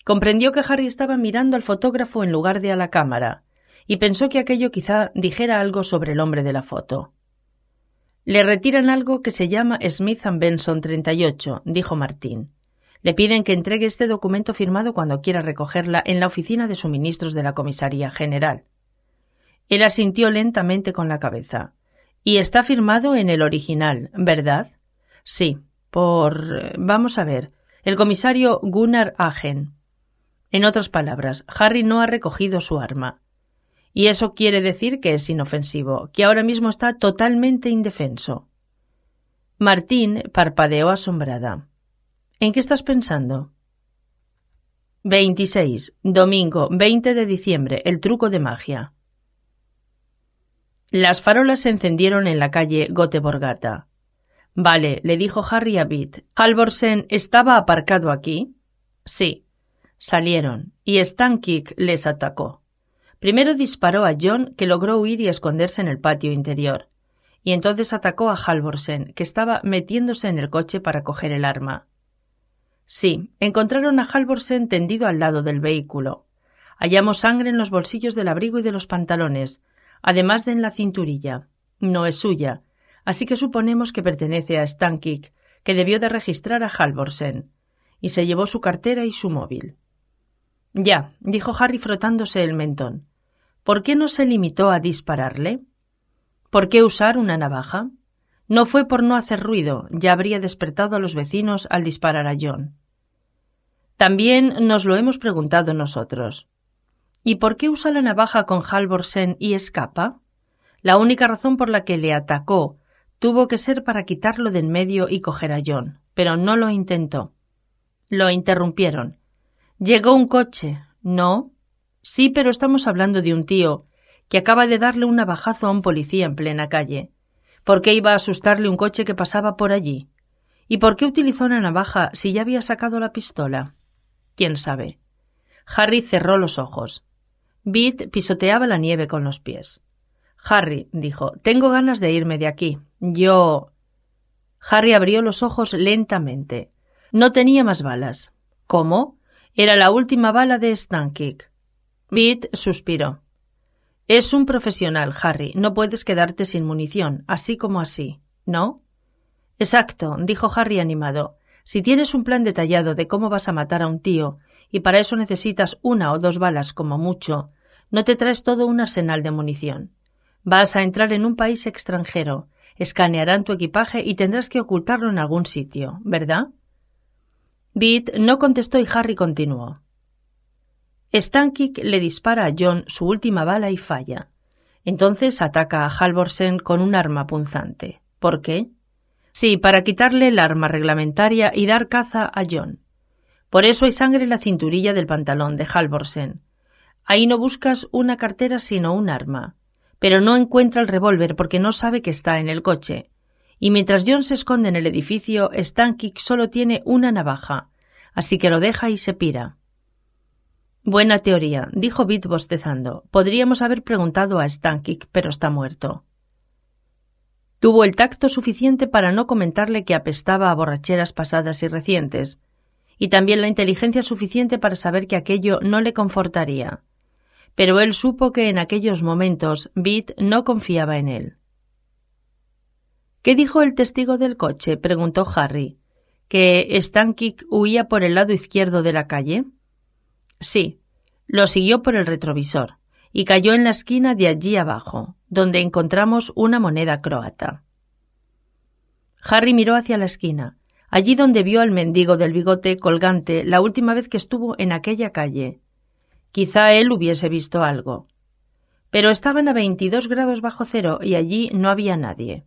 Comprendió que Harry estaba mirando al fotógrafo en lugar de a la cámara, y pensó que aquello quizá dijera algo sobre el hombre de la foto. Le retiran algo que se llama Smith Benson 38, dijo Martín. Le piden que entregue este documento firmado cuando quiera recogerla en la oficina de suministros de la Comisaría General. Él asintió lentamente con la cabeza. Y está firmado en el original, ¿verdad? Sí, por. vamos a ver. El comisario Gunnar Agen. En otras palabras, Harry no ha recogido su arma. Y eso quiere decir que es inofensivo, que ahora mismo está totalmente indefenso. Martín parpadeó asombrada. ¿En qué estás pensando? 26. Domingo 20 de diciembre. El truco de magia. Las farolas se encendieron en la calle Goteborgata. Vale, le dijo Harry a Beat. ¿Halvorsen estaba aparcado aquí? Sí. Salieron, y Stankick les atacó. Primero disparó a John, que logró huir y esconderse en el patio interior, y entonces atacó a Halvorsen, que estaba metiéndose en el coche para coger el arma. Sí, encontraron a Halvorsen tendido al lado del vehículo. Hallamos sangre en los bolsillos del abrigo y de los pantalones, además de en la cinturilla. No es suya, así que suponemos que pertenece a Stankik, que debió de registrar a Halvorsen, y se llevó su cartera y su móvil. Ya, dijo Harry frotándose el mentón. ¿Por qué no se limitó a dispararle? ¿Por qué usar una navaja? No fue por no hacer ruido, ya habría despertado a los vecinos al disparar a John. También nos lo hemos preguntado nosotros. ¿Y por qué usa la navaja con Halvorsen y escapa? La única razón por la que le atacó tuvo que ser para quitarlo de en medio y coger a John, pero no lo intentó. Lo interrumpieron. Llegó un coche. ¿No? Sí, pero estamos hablando de un tío que acaba de darle un navajazo a un policía en plena calle. ¿Por qué iba a asustarle un coche que pasaba por allí? ¿Y por qué utilizó una navaja si ya había sacado la pistola? ¿Quién sabe? Harry cerró los ojos. Beat pisoteaba la nieve con los pies. Harry, dijo, tengo ganas de irme de aquí. Yo. Harry abrió los ojos lentamente. No tenía más balas. ¿Cómo? Era la última bala de Stankick. Beat suspiró. Es un profesional, Harry. No puedes quedarte sin munición, así como así, ¿no? Exacto, dijo Harry animado. Si tienes un plan detallado de cómo vas a matar a un tío, y para eso necesitas una o dos balas como mucho, no te traes todo un arsenal de munición. Vas a entrar en un país extranjero, escanearán tu equipaje y tendrás que ocultarlo en algún sitio, ¿verdad? Beat no contestó y Harry continuó. Stankic le dispara a John su última bala y falla. Entonces ataca a Halvorsen con un arma punzante. ¿Por qué? Sí, para quitarle el arma reglamentaria y dar caza a John. Por eso hay sangre en la cinturilla del pantalón de Halvorsen. Ahí no buscas una cartera sino un arma. Pero no encuentra el revólver porque no sabe que está en el coche. Y mientras John se esconde en el edificio, Stankic solo tiene una navaja, así que lo deja y se pira. Buena teoría, dijo Bit bostezando. Podríamos haber preguntado a Stankic, pero está muerto. Tuvo el tacto suficiente para no comentarle que apestaba a borracheras pasadas y recientes, y también la inteligencia suficiente para saber que aquello no le confortaría. Pero él supo que en aquellos momentos Bit no confiaba en él. ¿Qué dijo el testigo del coche? preguntó Harry. ¿Que Stankic huía por el lado izquierdo de la calle? Sí, lo siguió por el retrovisor y cayó en la esquina de allí abajo, donde encontramos una moneda croata. Harry miró hacia la esquina, allí donde vio al mendigo del bigote colgante la última vez que estuvo en aquella calle. Quizá él hubiese visto algo. Pero estaban a veintidós grados bajo cero y allí no había nadie.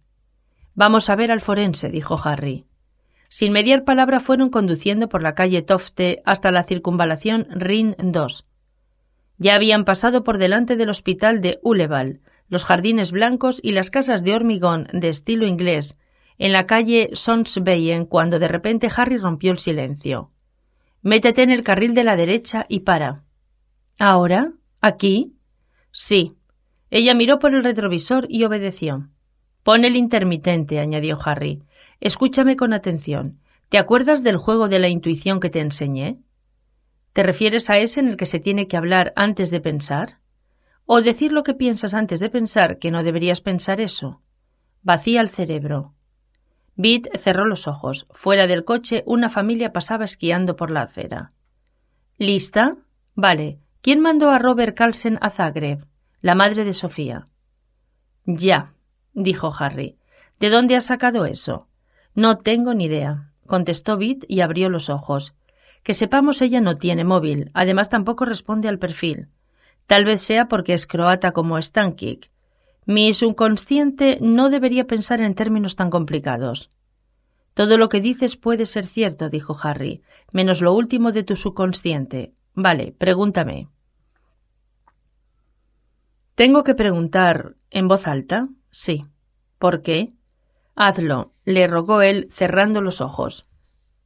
Vamos a ver al forense, dijo Harry. Sin mediar palabra fueron conduciendo por la calle Tofte hasta la circunvalación Rin II. Ya habían pasado por delante del hospital de Uleval, los jardines blancos y las casas de hormigón de estilo inglés, en la calle Sonsbeyen, cuando de repente Harry rompió el silencio. Métete en el carril de la derecha y para. ¿Ahora? ¿Aquí? Sí. Ella miró por el retrovisor y obedeció. Pon el intermitente, añadió Harry. Escúchame con atención. ¿Te acuerdas del juego de la intuición que te enseñé? ¿Te refieres a ese en el que se tiene que hablar antes de pensar? ¿O decir lo que piensas antes de pensar que no deberías pensar eso? Vacía el cerebro. Beat cerró los ojos. Fuera del coche, una familia pasaba esquiando por la acera. ¿Lista? Vale. ¿Quién mandó a Robert Carlsen a Zagreb? La madre de Sofía. Ya, dijo Harry. ¿De dónde has sacado eso? No tengo ni idea, contestó Bit y abrió los ojos. Que sepamos ella no tiene móvil, además tampoco responde al perfil. Tal vez sea porque es croata como Stankic. Mi subconsciente no debería pensar en términos tan complicados. Todo lo que dices puede ser cierto, dijo Harry, menos lo último de tu subconsciente. Vale, pregúntame. ¿Tengo que preguntar en voz alta? Sí. ¿Por qué? Hazlo, le rogó él, cerrando los ojos.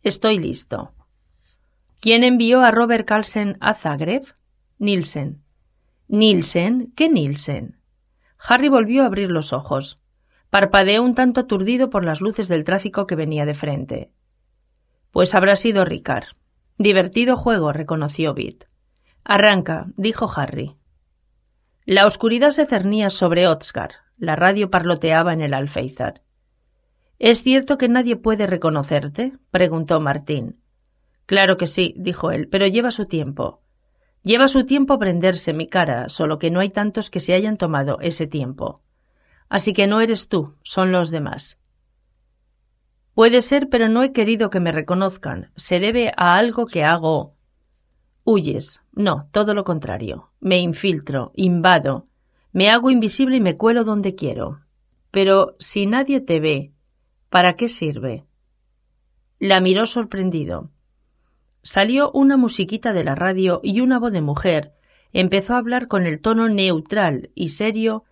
Estoy listo. ¿Quién envió a Robert Carlsen a Zagreb? Nielsen. ¿Nielsen? ¿Qué Nielsen? Harry volvió a abrir los ojos. Parpadeó un tanto aturdido por las luces del tráfico que venía de frente. Pues habrá sido Ricard. Divertido juego, reconoció Bit. Arranca, dijo Harry. La oscuridad se cernía sobre Otsgar. La radio parloteaba en el alféizar. ¿Es cierto que nadie puede reconocerte? preguntó Martín. Claro que sí, dijo él, pero lleva su tiempo. Lleva su tiempo prenderse mi cara, solo que no hay tantos que se hayan tomado ese tiempo. Así que no eres tú, son los demás. Puede ser, pero no he querido que me reconozcan. Se debe a algo que hago. Huyes. No, todo lo contrario. Me infiltro, invado. Me hago invisible y me cuelo donde quiero. Pero si nadie te ve, ¿para qué sirve? La miró sorprendido. Salió una musiquita de la radio y una voz de mujer empezó a hablar con el tono neutral y serio